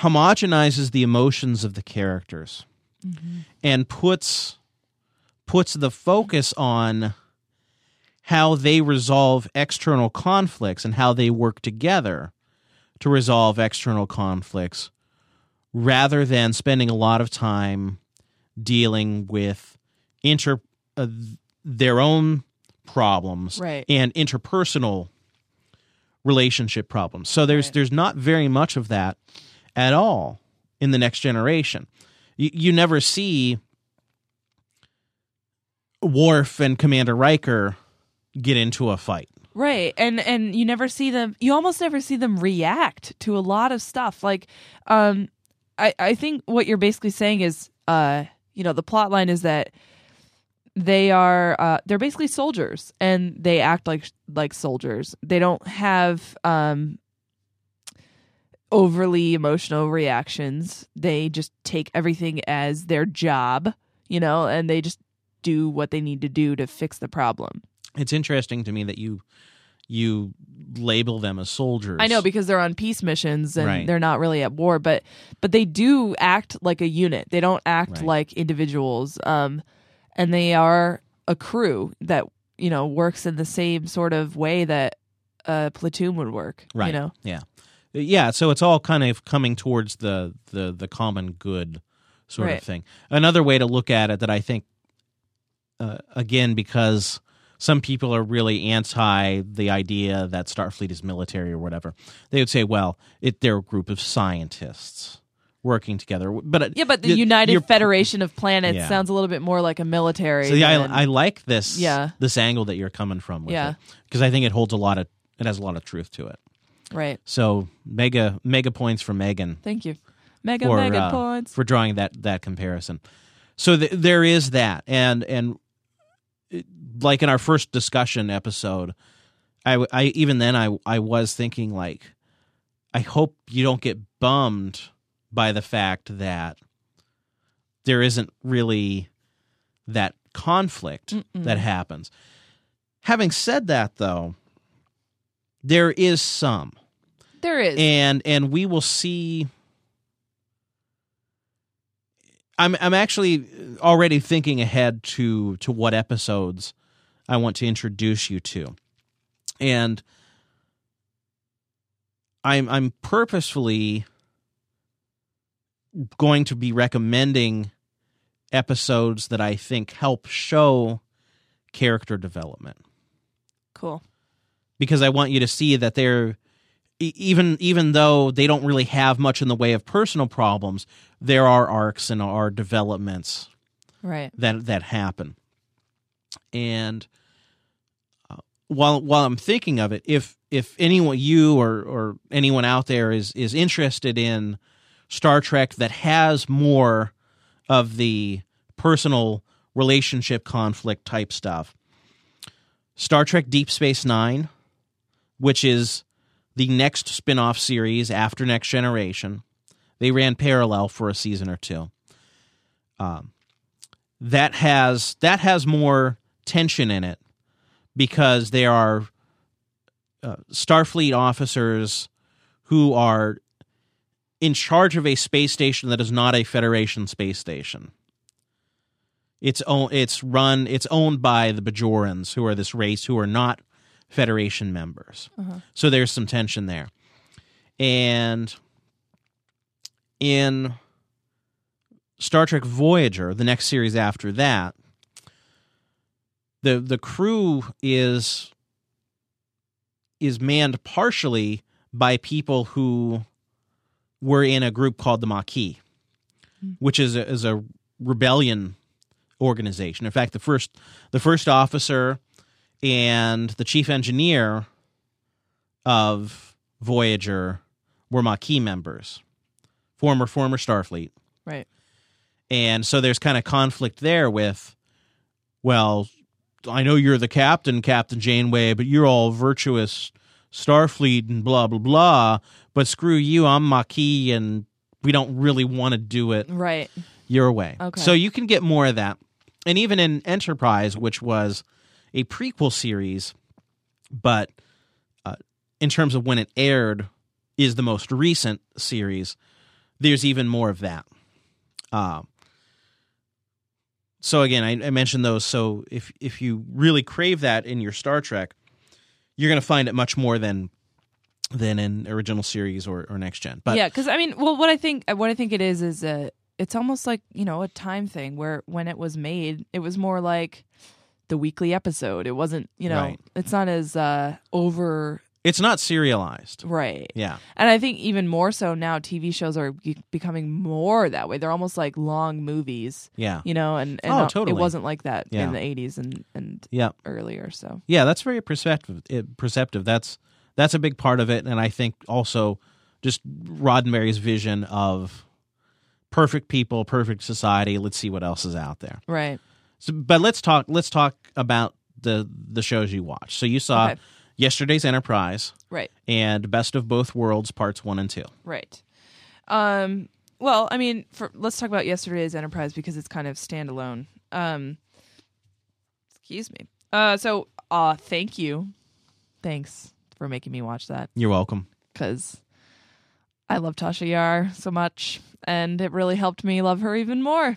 homogenizes the emotions of the characters mm-hmm. and puts puts the focus on how they resolve external conflicts and how they work together to resolve external conflicts rather than spending a lot of time dealing with inter uh, their own problems Right. and interpersonal relationship problems. So there's Right. there's not very much of that at all in the next generation. You, you never see Worf and Commander Riker get into a fight. Right. And and you never see them you almost never see them react to a lot of stuff. Like um I I think what you're basically saying is uh you know the plot line is that they are uh they're basically soldiers and they act like like soldiers. They don't have um overly emotional reactions. They just take everything as their job, you know, and they just do what they need to do to fix the problem. It's interesting to me that you you label them as soldiers. I know because they're on peace missions and Right. they're not really at war, but but they do act like a unit. They don't act Right. like individuals. Um, and they are a crew that you know works in the same sort of way that a platoon would work. right. You know. Yeah. Yeah, so it's all kind of coming towards the the the common good sort Right. of thing. Another way to look at it that I think uh, again because some people are really anti the idea that Starfleet is military or whatever. They would say, well, it they're a group of scientists working together. But it- Yeah, but the United Federation of Planets Yeah. sounds a little bit more like a military. So yeah, than- I, I like this Yeah. this angle that you're coming from with Yeah. because I think it holds a lot of it has a lot of truth to it. right. So mega mega points for Megan Thank you. Mega for mega uh, points. for drawing that that comparison. So th- there is that, and and like in our first discussion episode, I, I even then I I was thinking like, I hope you don't get bummed by the fact that there isn't really that conflict that happens. Having said that, though, there is some there is. and and we will see I'm I'm actually already thinking ahead to to what episodes I want to introduce you to. And I'm I'm purposefully going to be recommending episodes that I think help show character development cool. because I want you to see that they're even even though they don't really have much in the way of personal problems, there are arcs and are developments Right. that that happen. And uh, while while I'm thinking of it, if if anyone you or or anyone out there is is interested in Star Trek that has more of the personal relationship conflict type stuff, Star Trek Deep Space 9, which is the next spin-off series after Next Generation. They ran parallel for a season or two. Um, that has that has more tension in it because there are uh, Starfleet officers who are in charge of a space station that is not a Federation space station. It's own, it's run it's owned by the Bajorans, who are this race who are not Federation members. Uh-huh. So there's some tension there, and in Star Trek Voyager, the next series after that, the the crew is is manned partially by people who were in a group called the Maquis. Hmm. which is a, is a rebellion organization. In fact, the first the first officer and the chief engineer of Voyager were Maquis members, former former Starfleet, Right. and so there's kind of conflict there with, well, I know you're the captain, Captain Janeway, but you're all virtuous Starfleet and blah blah blah. But screw you, I'm Maquis, and we don't really want to do it Right. your way. Okay. So you can get more of that. And even in Enterprise, which was a prequel series, but uh, in terms of when it aired, is the most recent series, there's even more of that. Uh, so again, I, I mentioned those. So if if you really crave that in your Star Trek, you're going to find it much more than than in original series or, or next gen. But yeah, because I mean, well, what I think, what I think it is, is uh, it's almost like you know a time thing where when it was made, it was more like the weekly episode. It wasn't, you know, Right. it's not as uh, over it's not serialized. right. Yeah. And I think even more so now, TV shows are becoming more that way. They're almost like long movies, Yeah. you know, and, and Oh, totally. it wasn't like that Yeah. in the '80s and and Yeah. earlier. So Yeah, that's very perceptive. It, perceptive. That's that's a big part of it, and I think also just Roddenberry's vision of perfect people, perfect society. Let's see what else is out there. right, So, but let's talk. Let's talk about the the shows you watch. So you saw Okay. yesterday's Enterprise right. and Best of Both Worlds parts one and two. Right. Um, well, I mean, for, let's talk about yesterday's Enterprise because it's kind of standalone. Um, excuse me. Uh, so, uh, thank you. Thanks for making me watch that You're welcome. because I love Tasha Yar so much, and it really helped me love her even more.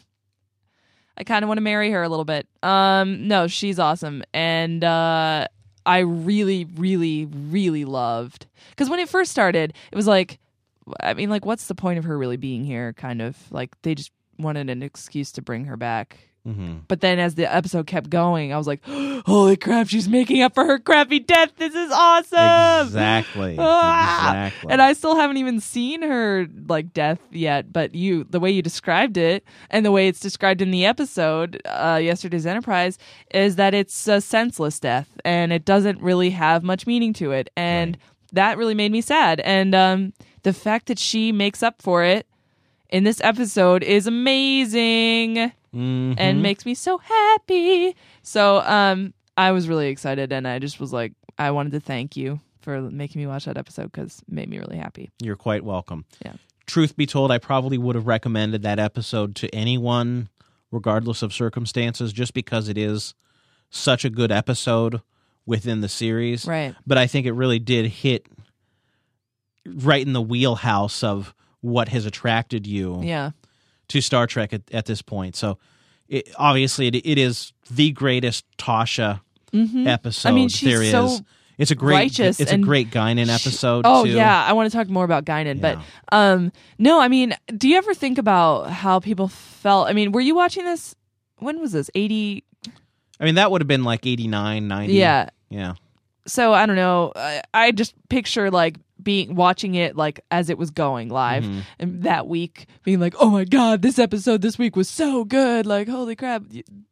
I kind of want to marry her a little bit. Um, no, she's awesome, and uh, I really, really, really loved because when it first started, it was like, I mean, like, what's the point of her really being here? Kind of like they just wanted an excuse to bring her back. Hmm But then as the episode kept going, I was like, holy crap, she's making up for her crappy death. This is awesome. Exactly. Ah! exactly. And I still haven't even seen her like death yet, but you the way you described it and the way it's described in the episode, uh, yesterday's Enterprise, is that it's a senseless death and it doesn't really have much meaning to it. And that really made me sad. And um, the fact that she makes up for it in this episode is amazing Mhm. and makes me so happy. So um I was really excited and I just was like I wanted to thank you for making me watch that episode cuz it made me really happy. You're quite welcome. Yeah. Truth be told, I probably would have recommended that episode to anyone, regardless of circumstances, just because it is such a good episode within the series. Right. But I think it really did hit right in the wheelhouse of what has attracted you Yeah. To Star Trek at, at this point. So it, obviously, it, it is the greatest Tasha episode Mm-hmm. mean, there is. so it's a great. righteous It's a great Guinan episode. Oh too. yeah, I want to talk more about Guinan, but um no, I mean, do you ever think about how people felt? I mean, were you watching this when was this? 80 I mean, that would have been like 89, 90. Yeah. Yeah. so I don't know. I, I just picture like being watching it like as it was going live, Mm-hmm. and that week being like, "Oh my god, this episode this week was so good!" Like, holy crap,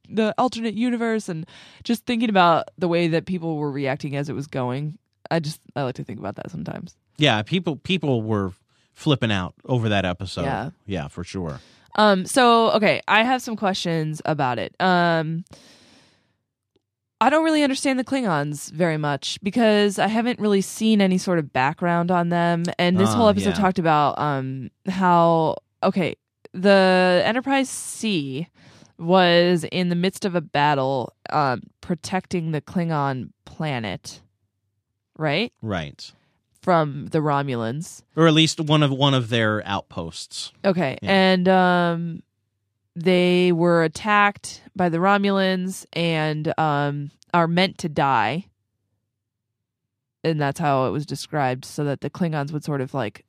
the alternate universe, and just thinking about the way that people were reacting as it was going. I just I like to think about that sometimes. Yeah. People people were flipping out over that episode. Yeah. Yeah, for sure. Um. So okay, I have some questions about it. Um. I don't really understand the Klingons very much because I haven't really seen any sort of background on them. And this Ah, whole episode yeah. talked about um how okay, the Enterprise C was in the midst of a battle um protecting the Klingon planet, right? Right. From the Romulans. Or at least one of one of their outposts. Okay. Yeah. And um they were attacked by the Romulans and um are meant to die. And that's how it was described so that the Klingons would sort of like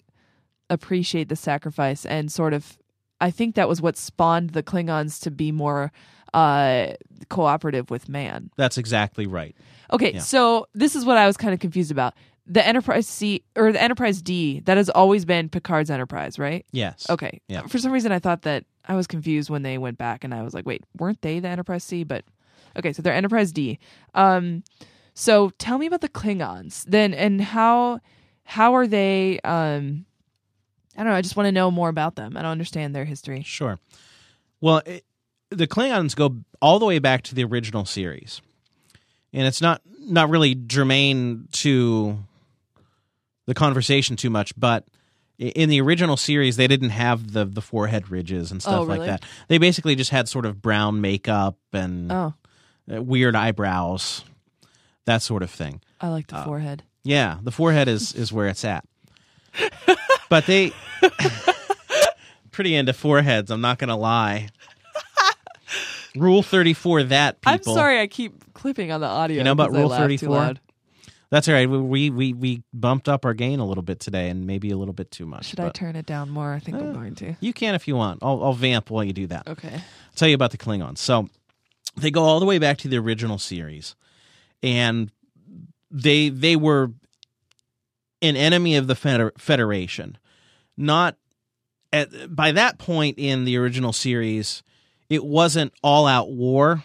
appreciate the sacrifice and sort of I think that was what spawned the Klingons to be more uh cooperative with man. That's exactly right. Okay, Yeah. so this is what I was kind of confused about. the Enterprise C or the Enterprise D that has always been Picard's Enterprise, right? Yes. Okay. Yeah. For some reason, I thought that I was confused when they went back, and I was like, wait, weren't they the Enterprise C? But okay, so they're Enterprise D. Um, so tell me about the Klingons then, and how how are they? Um, I don't know. I just want to know more about them. I don't understand their history. Sure. Well, it, the Klingons go all the way back to the original series, and it's not not really germane to the conversation too much, but in the original series they didn't have the the forehead ridges and stuff Oh, like that. They basically just had sort of brown makeup and Oh, uh, weird eyebrows, that sort of thing. I like the forehead. Yeah, the forehead is is where it's at. but they pretty into foreheads, I'm not going to lie. Rule 34 that people. I'm sorry, I keep clipping on the audio. You know about Rule 34? That's all right. We we we bumped up our gain a little bit today and maybe a little bit too much. Should I turn it down more? I think I'm eh, going to. You can if you want. I'll I'll vamp while you do that. Okay. I'll tell you about the Klingons. So they go all the way back to the original series, and they they were an enemy of the Feder- Federation. Not at by that point in the original series, it wasn't all out war,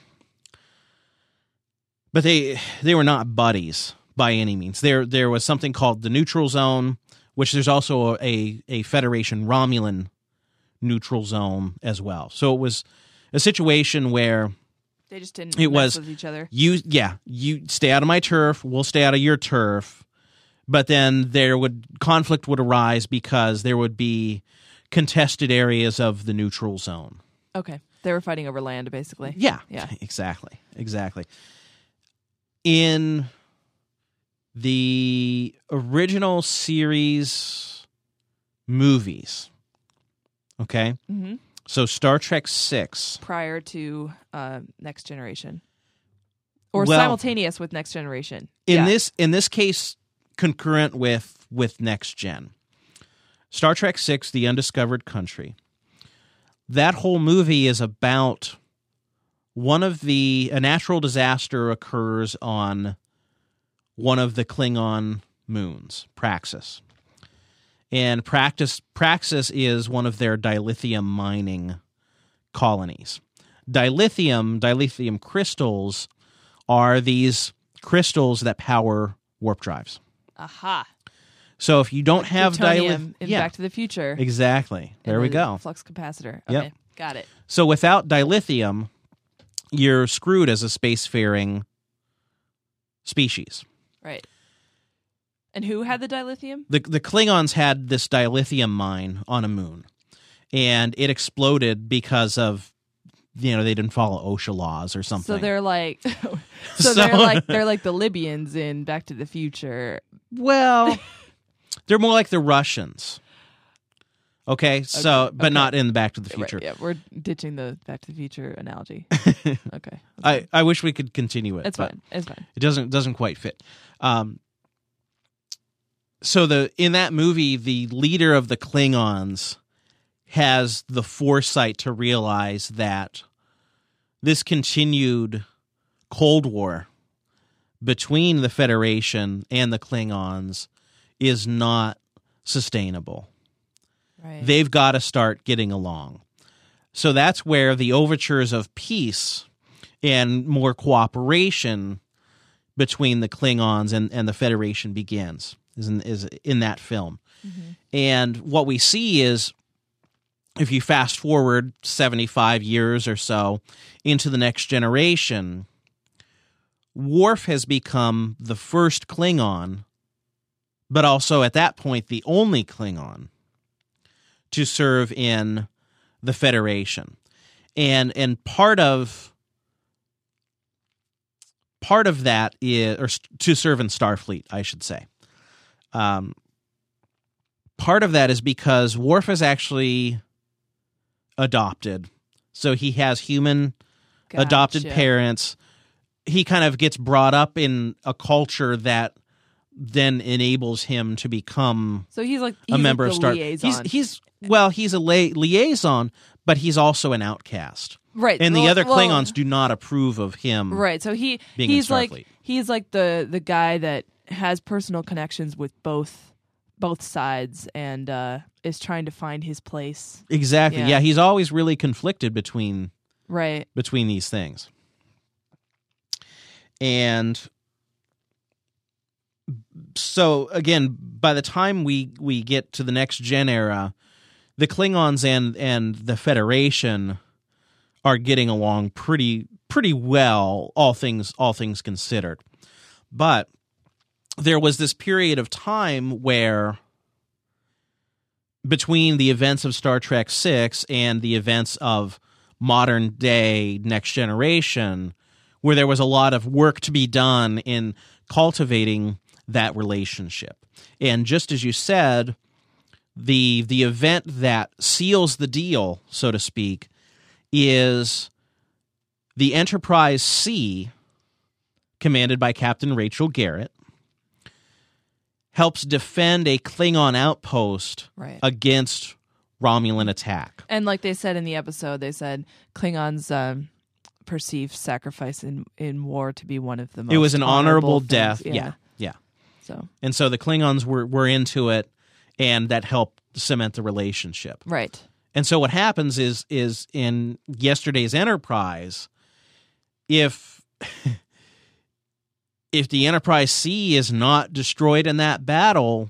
but they they were not buddies by any means. There there was something called the neutral zone, which there's also a a Federation Romulan neutral zone as well. So it was a situation where They just didn't It mess was- with each other. you yeah you stay out of my turf we'll stay out of your turf but then there would conflict would arise because there would be contested areas of the neutral zone Okay. They were fighting over land, basically. yeah Yeah. exactly exactly in the original series movies okay? Hmm so star trek 6 Prior to uh, Next Generation, or Well- simultaneous with Next Generation. in Yeah. this in this case concurrent with with next gen. Star trek 6 the undiscovered country. That whole movie is about one of the a natural disaster occurs on one of the klingon moons praxis and practice praxis is one of their dilithium mining colonies dilithium dilithium crystals are these crystals that power warp drives. Aha. So if you don't have dilithium, in yeah, Back to the Future. exactly. There we the go. Flux capacitor. Yep. Okay. Got it. So without dilithium, you're screwed as a spacefaring species. Right. And who had the dilithium? The the Klingons had this dilithium mine on a moon, and it exploded because of you know they didn't follow OSHA laws or something. So they're like, So- so, they're like they're like the Libyans in Back to the Future. well, they're more like the Russians. Okay, so Okay, but okay. not in the Back to the Right, Future. yeah, we're ditching the Back to the Future analogy. okay. that's I. I wish we could continue it. It's fine. It's fine. It doesn't doesn't quite fit. Um, so the in that movie, the leader of the Klingons has the foresight to realize that this continued Cold War between the Federation and the Klingons is not sustainable Right. they've got to start getting along. So that's where the overtures of peace and more cooperation between the Klingons and, and the Federation begins is in, is in that film. Mm-hmm. And what we see is if you fast forward 75 years or so into the next generation, Worf has become the first Klingon, but also at that point the only Klingon to serve in the Federation. And and part of part of that is or to serve in Starfleet, I should say. Um part of that is because Worf is actually adopted. So he has human adopted parents. He kind of gets brought up in a culture that then enables him to become So he's like he's a member the of Star. liaison. He's he's well, he's a la- liaison, but he's also an outcast, right, and the well- other well, Klingons do not approve of him. Right. So he he's like he's like the the guy that has personal connections with both both sides and uh, is trying to find his place. Exactly. Yeah. Yeah. he's always really conflicted between Right. between these things. And so again, by the time we we get to the next gen era, the Klingons and and the Federation are getting along pretty pretty well, all things all things considered. But there was this period of time where between the events of Star Trek 6 and the events of modern day next generation where there was a lot of work to be done in cultivating that relationship. And just as you said, the the event that seals the deal, so to speak, is the Enterprise C, commanded by Captain Rachel Garrett, helps defend a Klingon outpost Right. against Romulan attack. And like they said in the episode, they said Klingons um, perceive sacrifice in, in war to be one of the most. It was an honorable things. death. Yeah. yeah. So And so the Klingons were, were into it, and that helped cement the relationship. right. And so what happens is is in yesterday's Enterprise, if if the Enterprise C is not destroyed in that battle,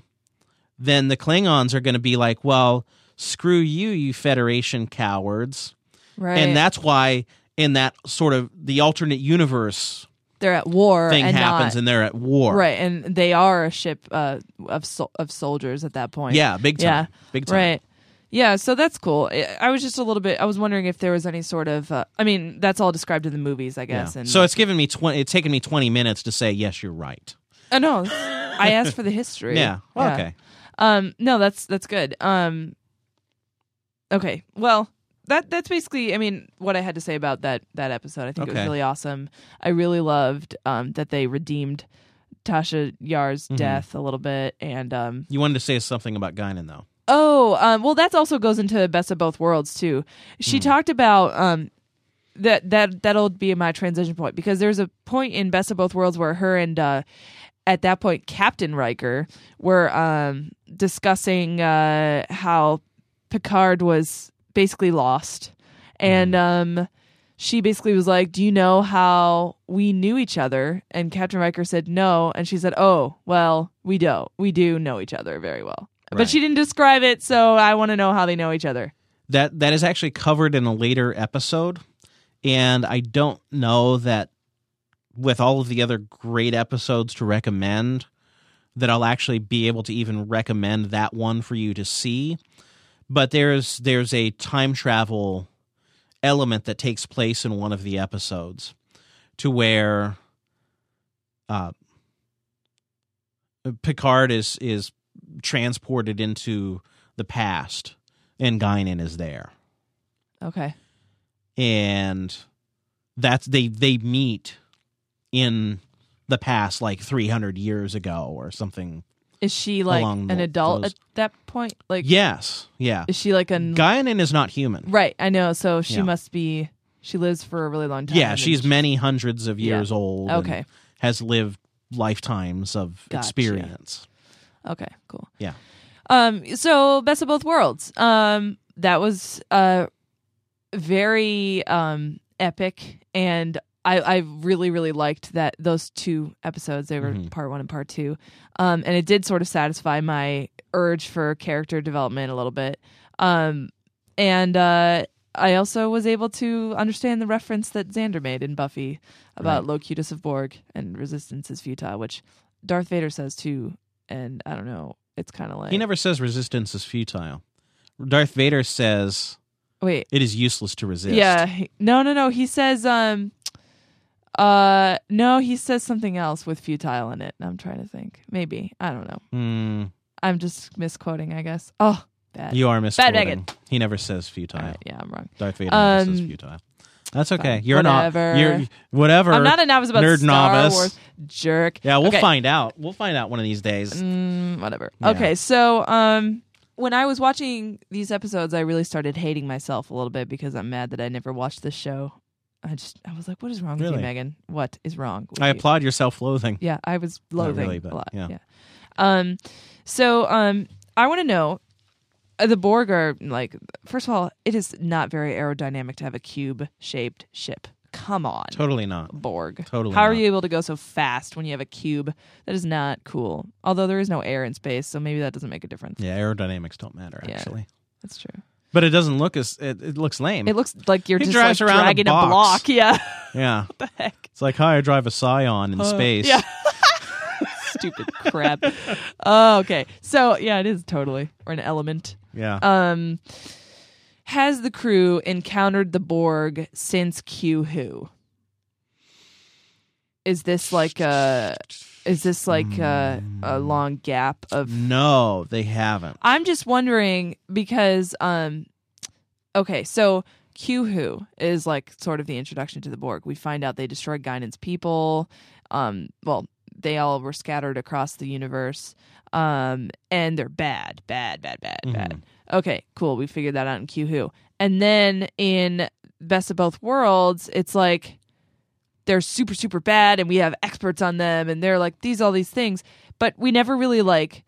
then the Klingons are going to be like, well, screw you, you Federation cowards. Right. And that's why in that sort of the alternate universe they're at war thing and happens not, and they're at war. right, and they are a ship uh, of sol- of soldiers at that point. Yeah, big time. Yeah. Big time. Right. Yeah, so that's cool. I- I was just a little bit. I was wondering if there was any sort of. Uh, I mean, that's all described in the movies, I Yeah. guess. And So it's given me twenty. It's taken me twenty minutes to say yes, you're right. Oh no, I asked for the history. Yeah. Well, Okay. Um. No, that's that's good. Um. Okay. Well, that that's basically. I mean, what I had to say about that that episode. I think it was Okay. really awesome. I really loved um that they redeemed Tasha Yar's Mm-hmm. death a little bit, and um. You wanted to say something about Guinan though. Oh, um. Well, that also goes into best of both worlds too. She talked about um. That that that'll be my transition point because there's a point in Best of Both Worlds where her and uh, at that point Captain Riker were um, discussing uh, how Picard was basically lost, and um, she basically was like, "Do you know how we knew each other?" And Captain Riker said, "No," and she said, "Oh, well, we do. We do know each other very well." Right. But she didn't describe it, so I want to know how they know each other. That that is actually covered in a later episode, and I don't know that with all of the other great episodes to recommend that I'll actually be able to even recommend that one for you to see. But there's there's a time travel element that takes place in one of the episodes to where uh, Picard is is transported into the past and Guinan is there. Okay. And that's they they meet in the past like 300 years ago or something. Is she like Along an tho- adult those- at that point? Like, Yes, yeah. is she like a Guinan is not human. right? I know. So she Yeah. must be. She lives for a really long time. Yeah, and she's she- many hundreds of years old. and Okay. has lived lifetimes of Gotcha. experience. Okay, cool. Yeah. Um. So best of both worlds. Um. That was uh very um epic, and I I really really liked that those two episodes. They were Mhm. part one and part two. Um. And it did sort of satisfy my urge for character development a little bit. Um. And uh. I also was able to understand the reference that Xander made in Buffy about Right. Locutus of Borg and resistance is futile, which Darth Vader says too. And I don't know, it's kind of like He never says resistance is futile. Darth Vader says wait, it is useless to resist. yeah, no, no, no. He says, um, uh, no, he says something else with futile in it. I'm trying to think. Maybe I don't know. Hmm, I'm just misquoting, I guess. Oh, bad. you are misquoting. Megan. He never says futile. Right, yeah, I'm wrong. Darth Vader never says Um, futile. That's okay. You're Whatever. not. You're whatever. I'm not a novice about nerd Star novice. Wars. Jerk. Yeah, we'll Okay. find out. We'll find out one of these days. Mm, whatever. Yeah. Okay, so um, when I was watching these episodes, I really started hating myself a little bit because I'm mad that I never watched this show I just I was like, what is wrong with Really? you, Megan? What is wrong? With I you? applaud your self-loathing. Yeah, I was loathing really, but a lot. yeah. Yeah. Um, so um, I want to know. uh, The Borg are like, first of all, it is not very aerodynamic to have a cube-shaped ship. Come on, Totally not. Borg. Totally How are not. you able to go so fast when you have a cube? That is not cool. Although there is no air in space, so maybe that doesn't make a difference. Yeah, aerodynamics don't matter Yeah. actually. That's true. But it doesn't look as it, it looks lame. It looks like you're He just drives like around a dragging a, box. block. Yeah. yeah. what the heck? It's like how I drive a Scion in space. Yeah. Stupid crap. Oh, okay. So yeah, it is totally or an element. Yeah. Um, has the crew encountered the Borg since Q Who? Is this like a? Is this like a, a long gap of? no, they haven't. I'm just wondering because um, okay, so Q Who is like sort of the introduction to the Borg. We find out they destroyed Guinan's people. Um, well, they all were scattered across the universe. Um, and they're bad, bad, bad, bad, bad. Okay, cool. We figured that out in Q Who. And then in Best of Both Worlds, it's like they're super, super bad, and we have experts on them, and they're like these, all these things. But we never really like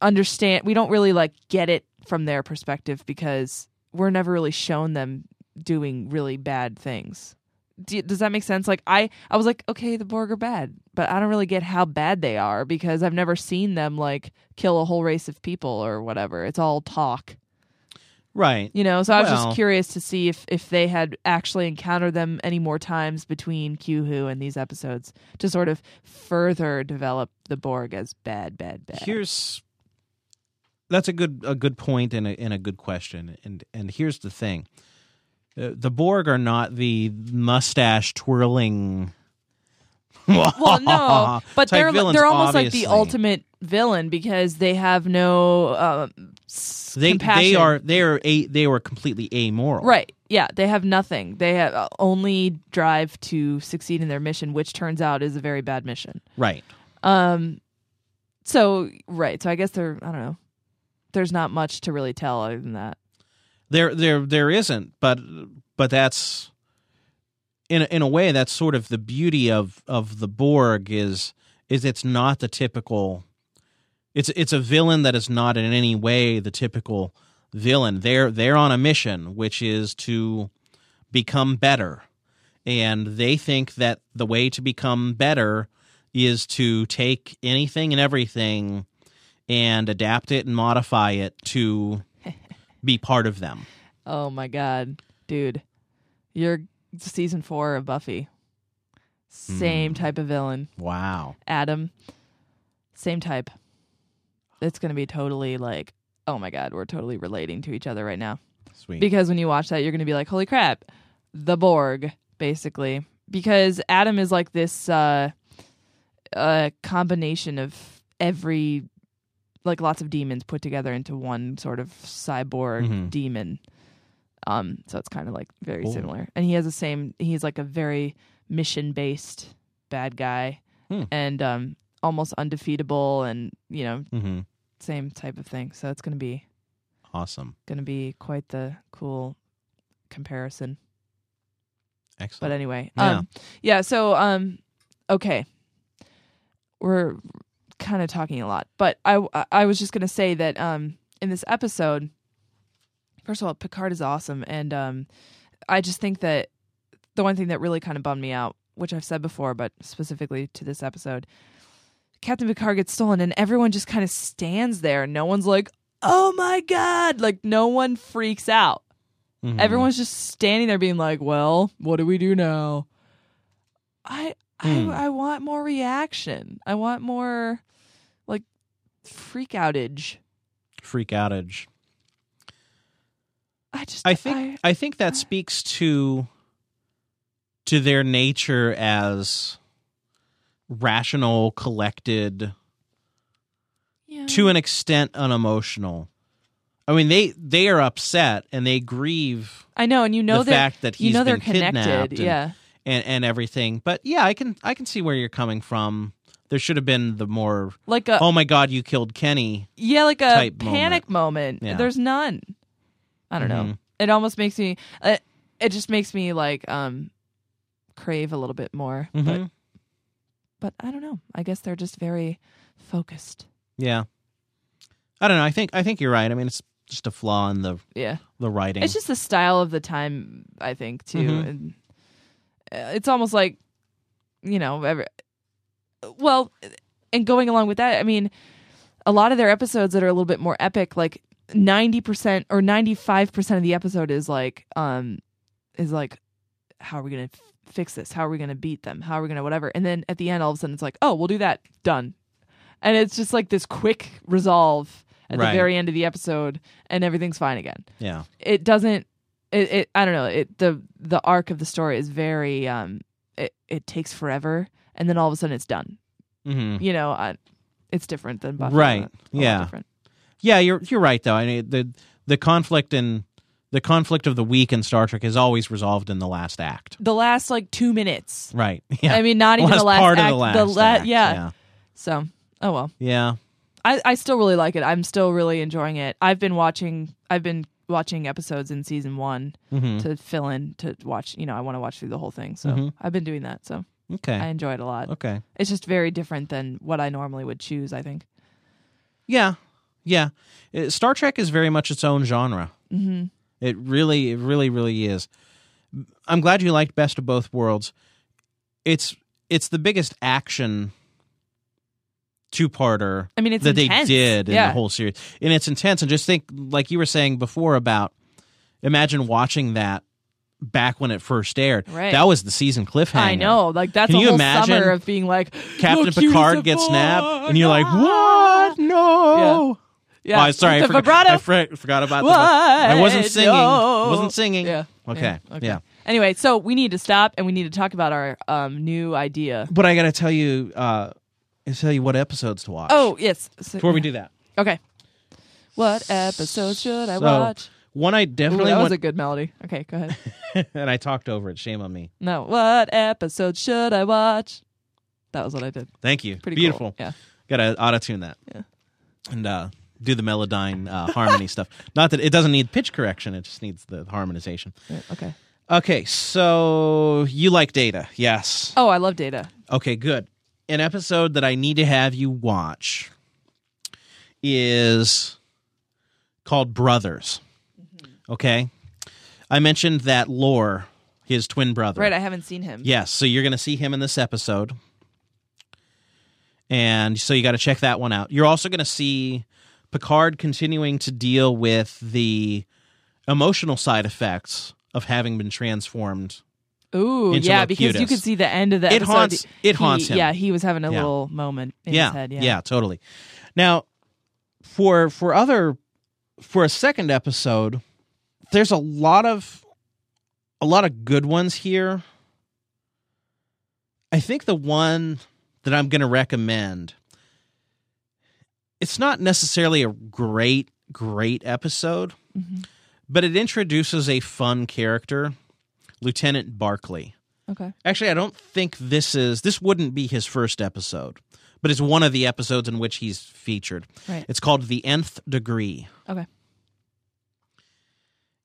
understand. We don't really like get it from their perspective because we're never really shown them doing really bad things. Do, does that make sense? Like I, I was like, okay, the Borg are bad, but I don't really get how bad they are because I've never seen them like kill a whole race of people or whatever. It's all talk, Right. you know. So I was Well- just curious to see if if they had actually encountered them any more times between Q Who and these episodes to sort of further develop the Borg as bad, bad, bad. Here's that's a good a good point and a, and a good question. And and here's the thing: uh, the Borg are not the mustache twirling. well, no, but type they're villains, they're almost like the ultimate villain because they have no s- They compassion. they are they are a they were completely amoral. right. Yeah, they have nothing. They have uh, only drive to succeed in their mission, which turns out is a very bad mission. Right. Um, so right. So I guess there. I don't know. There's not much to really tell other than that. There there there isn't, but but that's in a, in a way that's sort of the beauty of of the Borg is is it's not the typical it's it's a villain that is not in any way the typical villain. They're they're on a mission which is to become better. And they think that the way to become better is to take anything and everything and adapt it and modify it to be part of them. Oh my god, dude, you're season four of Buffy. Same type of villain. Wow. Adam, same type. It's going to be totally like, oh my God, we're totally relating to each other right now. Sweet. Because when you watch that, you're going to be like, holy crap, the Borg, basically. Because Adam is like this uh, uh, combination of every, like lots of demons put together into one sort of cyborg Mhm. demon. Um, so it's kind of like very similar. And he has the same, he's like a very mission based bad guy Hmm. and um, almost undefeatable and, you know, hmm same type of thing. So it's going to be Awesome. going to be quite the cool comparison. Excellent. But anyway, Yeah. um, yeah. So, um, okay, we're kind of talking a lot, but I I was just gonna say that um, in this episode, first of all, Picard is awesome, and um, I just think that the one thing that really kind of bummed me out, which I've said before, but specifically to this episode, Captain Picard gets stolen, and everyone just kind of stands there. No one's like, "Oh my god!" Like no one freaks out. Mhm. Everyone's just standing there being like, "Well, what do we do now?" I Hmm. I I want more reaction. I want more like freak outage. freak outage. I just I think I, think that speaks to to their nature as rational, collected, yeah. to an extent unemotional. I mean, they they are upset and they grieve I know, and you know the fact that he's you know they're connected. and, yeah, and and everything. But yeah, I can I can see where you're coming from. There should have been the more like a oh my god, you killed Kenny. yeah, like a panic moment. Yeah. There's none. I don't know. Mhm. It almost makes me. Uh, it just makes me like um crave a little bit more. Mhm. But but I don't know. I guess they're just very focused. Yeah. I don't know. I think I think you're right. I mean, it's just a flaw in the Yeah. the writing. It's just the style of the time, I think, too. Mhm. And uh, it's almost like, you know, every, well, and going along with that, I mean, a lot of their episodes that are a little bit more epic, like 90% or 95% of the episode is like, um, is like, how are we going to f- fix this? How are we going to beat them? How are we going to whatever? And then at the end, all of a sudden, it's like, oh, we'll do that. Done. And it's just like this quick resolve at Right. the very end of the episode, and everything's fine again yeah. it doesn't it, it i don't know it the the arc of the story is very um it, it takes forever and then all of a sudden it's done hmm you know I, it's different than Buffy Right. Yeah. different. Yeah, you're you're right though. I mean, the the conflict in the conflict of the week in Star Trek is always resolved in the last act. the last like two minutes Right. Yeah. i mean not even last the last part act of the last the la- act. yeah. yeah. so oh well Yeah. I, I still really like it i'm still really enjoying it i've been watching i've been watching episodes in season one hmm to fill in to watch you know i want to watch through the whole thing so Mhm. i've been doing that so Okay. i enjoy it a lot okay. It's just very different than what I normally would choose, I think. Yeah. Yeah. Uh, Star Trek is very much its own genre. hmm It really, it really, really is. I'm glad you liked Best of Both Worlds. It's it's the biggest action two parter I mean, it's that intense. they did in yeah. the whole series, and it's intense. And just think, like you were saying before about, imagine watching that back when it first aired. Right. That was the season cliffhanger. I know. Like, that's Can a you whole imagine summer of being like, Captain Picard gets phone." snapped, and you're like, "What? No!" Yeah. Oh, sorry, I The forgot, vibrato. I forgot about What? that. I wasn't singing. No. Wasn't singing. Yeah. Okay. Yeah. Okay. Yeah. Anyway, so we need to stop and we need to talk about our um, new idea. But I got to tell you, uh, I tell you what episodes to watch. Oh, yes. So- before we do that, Okay. What episode should I So, watch? one I Ooh, definitely that was want, a good melody. Okay, go ahead. and I talked over it. Shame on me. no. What episode should I watch? That was what I did. Thank you. Pretty Beautiful. Cool. Yeah. Got to auto tune that. Yeah. And uh, do the Melodyne uh, harmony stuff. Not that it doesn't need pitch correction; it just needs the harmonization. Yeah, Okay. Okay, so you like Data, yes? Oh, I love data. Okay, good. An episode that I need to have you watch is called Brothers. Mm-hmm. Okay, I mentioned that Lore, his twin brother. Right, I haven't seen him. Yes, so you're going to see him in this episode. And so you got to check that one out. You're also going to see Picard continuing to deal with the emotional side effects of having been transformed. Ooh, yeah, because you could see the end of the It episode. haunts- it He- haunts him. Yeah, he was having a Yeah. little moment in yeah, his head. Yeah, Yeah. totally. Now, for for other for a second episode, there's a lot of a lot of good ones here. I think the one that I'm going to recommend it's not necessarily a great great episode, Mhm. but it introduces a fun character, Lieutenant Barclay. Okay. Actually, I don't think this is this wouldn't be his first episode, but it's one of the episodes in which he's featured. Right. It's called The Nth Degree. Okay.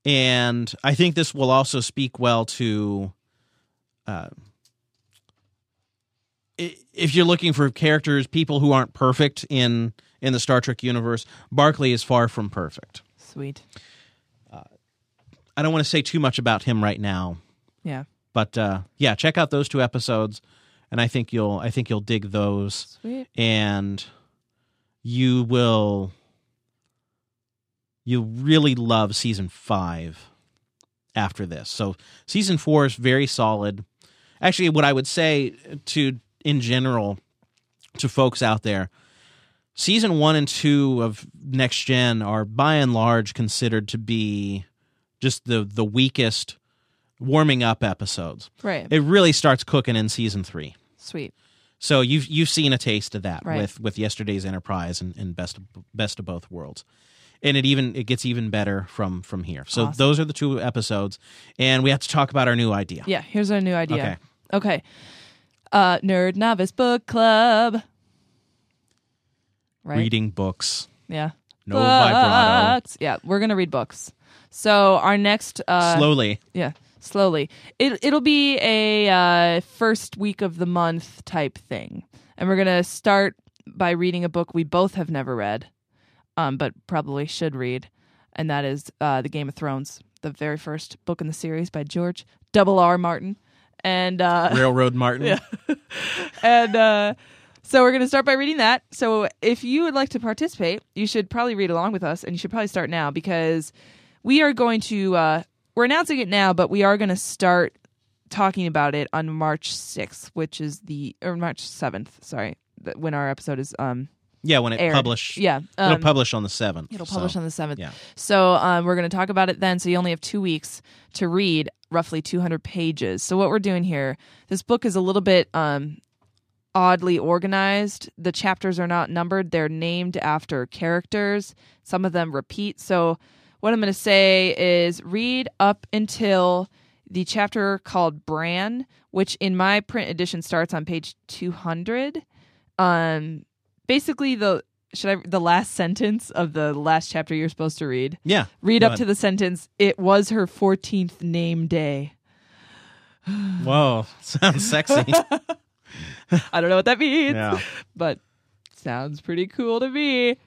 And I think this will also speak well to uh, if you're looking for characters, people who aren't perfect in in the Star Trek universe, Barclay is far from perfect. Sweet. I don't want to say too much about him right now, Yeah. but uh, yeah, check out those two episodes, and I think you'll I think you'll dig those. Sweet. and you will you'll really love season five after this so season four is very solid actually what i would say to in general to folks out there season one and two of next gen are by and large considered to be just the the weakest warming up episodes Right. it really starts cooking in season three Sweet. so you've you've seen a taste of that Right. with with yesterday's Enterprise and, and best of, best of both worlds, and it even it gets even better from from here. So Awesome. those are the two episodes, and we have to talk about our new idea. Yeah. Here's our new idea. Okay. Okay. Uh, Nerd Novice Book Club. Right. Reading books, Yeah. no vibrato, Books. Yeah, we're gonna read books. So our next, uh, slowly. yeah, slowly. It it'll be a uh, first week of the month type thing, and we're gonna start by reading a book we both have never read, um, but probably should read, and that is uh, the Game of Thrones, the very first book in the series by George Double R Martin, and uh, Railroad Martin. Yeah. and uh, so we're going to start by reading that. So if you would like to participate, you should probably read along with us, and you should probably start now because we are going to. Uh, we're announcing it now, but we are going to start talking about it on March sixth, which is the or March seventh. Sorry, when our episode is um Yeah, when it aired. publish. Yeah, it'll um, publish on the seventh. It'll publish on the seventh. yeah. So um, we're going to talk about it then. So you only have two weeks to read roughly 200 pages. So what we're doing here, this book is a little bit um, oddly organized. The chapters are not numbered; they're named after characters. Some of them repeat. So what I'm going to say is read up until the chapter called Bran, which in my print edition starts on page 200. Um, basically the should I the last sentence of the last chapter you're supposed to read? Yeah. Read up ahead. to the sentence. It was her 14th name day. Whoa, sounds sexy. I don't know what that means, yeah. but sounds pretty cool to me.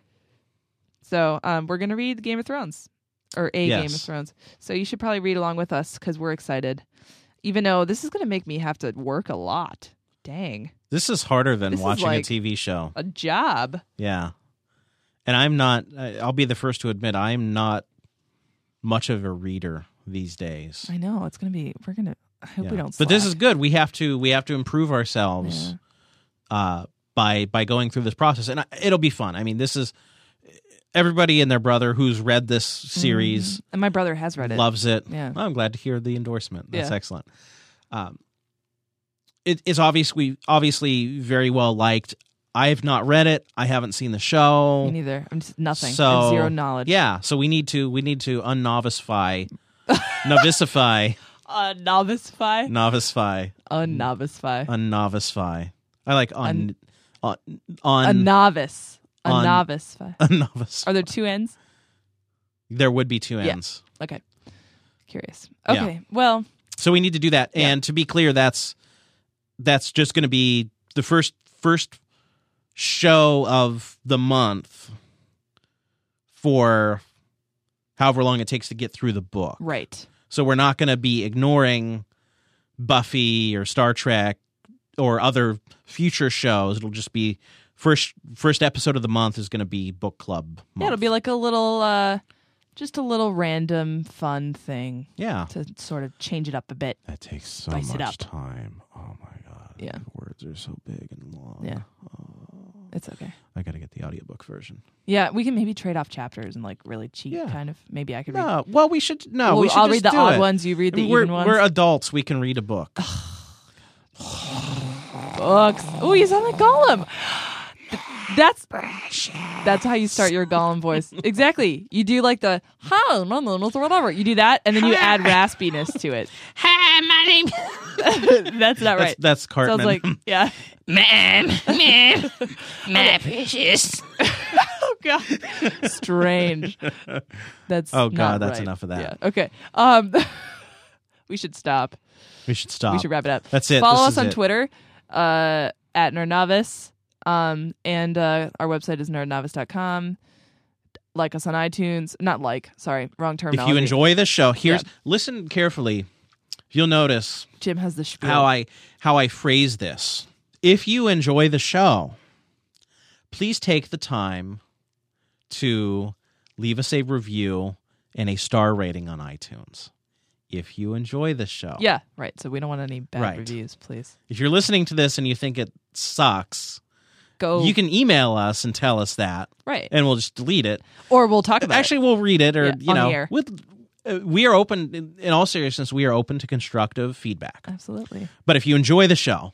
So, um, we're gonna read Game of Thrones or a Game of Thrones. So you should probably read along with us because we're excited. Even though this is gonna make me have to work a lot. Dang, This is harder than This watching like- a TV show. a job. Yeah. And I'm not, I'll be the first to admit, I'm not much of a reader these days. I know it's gonna be. We're gonna. I hope Yeah. we don't. But this is good. We have to, we have to improve ourselves Yeah. uh, by, by going through this process. And I, it'll be fun. I mean, this is, everybody and their brother who's read this series And my brother has read it. loves it. Yeah. I'm glad to hear the endorsement. That's Yeah. excellent. Um, it is obviously obviously very well liked. I have not read it. I haven't seen the show. Me neither. I'm just nothing. So zero knowledge. Yeah, so we need to we need to unnovicify, novicify, A novicify. novicify, A novicify. unnovicify. I like un, un, A un, novice. A un- novice. unnovice. Are there two ends? There would be two Yeah. ends. Okay. Curious. Yeah. Okay. Well, So we need to do that. Yeah. And to be clear, that's that's just going to be the first first show of the month for however long it takes to get through the book. right. So we're not going to be ignoring Buffy or Star Trek or other future shows. It'll just be first first episode of the month is going to be book club. Month. Yeah, it'll be like a little, uh, just a little random fun thing yeah. to sort of change it up a bit. That takes so much time. Oh my god. Yeah. The words are so big and long. Yeah. It's okay. I got to get the audiobook version. Yeah, we can maybe trade off chapters and like really cheat, Yeah. kind of. Maybe I could read. No, well, we should no. Well, we should I'll just read the do odd it. ones. You read the we're, even ones. we're adults. We can read a book. books. Oh, you sound like Gollum. That's that's how you start your Gollum voice. Exactly. You do like the no, no, whatever. You do that, and then you add raspiness to it. Hi, my name That's not That's, right. that's Cartman. Sounds like yeah. Ma'am, ma'am, my precious. Oh god, strange. That's Oh, God, not that's right. enough of that. Yeah. Okay. Um, we should stop. we should stop. We should wrap it up. That's it. Follow This us is on it. Twitter uh, at Nerdnovice. Um, and uh, our website is nerdnovice.com. Like us on iTunes. Not like, sorry, wrong term. If you enjoy this show, here's Yeah. listen carefully. You'll notice Jim has the spiel. how I how I phrase this. If you enjoy the show, please take the time to leave us a review and a star rating on iTunes. If you enjoy the show. yeah, right. So we don't want any bad Right. reviews, please. If you're listening to this and you think it sucks, Go. you can email us and tell us that right. and we'll just delete it. Or we'll talk about it. Actually, we'll read it or Yeah, you know, with Uh, we are open in, all seriousness, we are open to constructive feedback. Absolutely. But if you enjoy the show,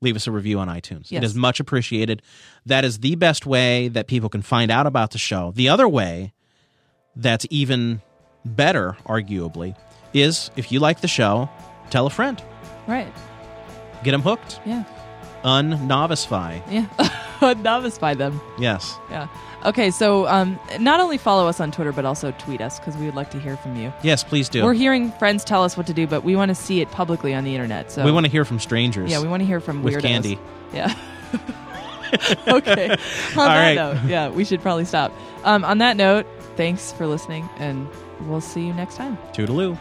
leave us a review on iTunes. Yes. It is much appreciated. That is the best way that people can find out about the show. The other way that's even better, arguably, is if you like the show, tell a friend. Right. Get them hooked. Yeah. Unnovicify. Yeah. novice by them. Yes. Yeah. Okay, so um, not only follow us on Twitter, but also tweet us because we would like to hear from you. Yes, please do. We're hearing friends tell us what to do, but we want to see it publicly on the internet. So we want to hear from strangers. yeah, we want to hear from with weirdos. candy. Yeah. okay. On that right. note, yeah, we should probably stop. Um, on that note, thanks for listening, and we'll see you next time. Toodaloo.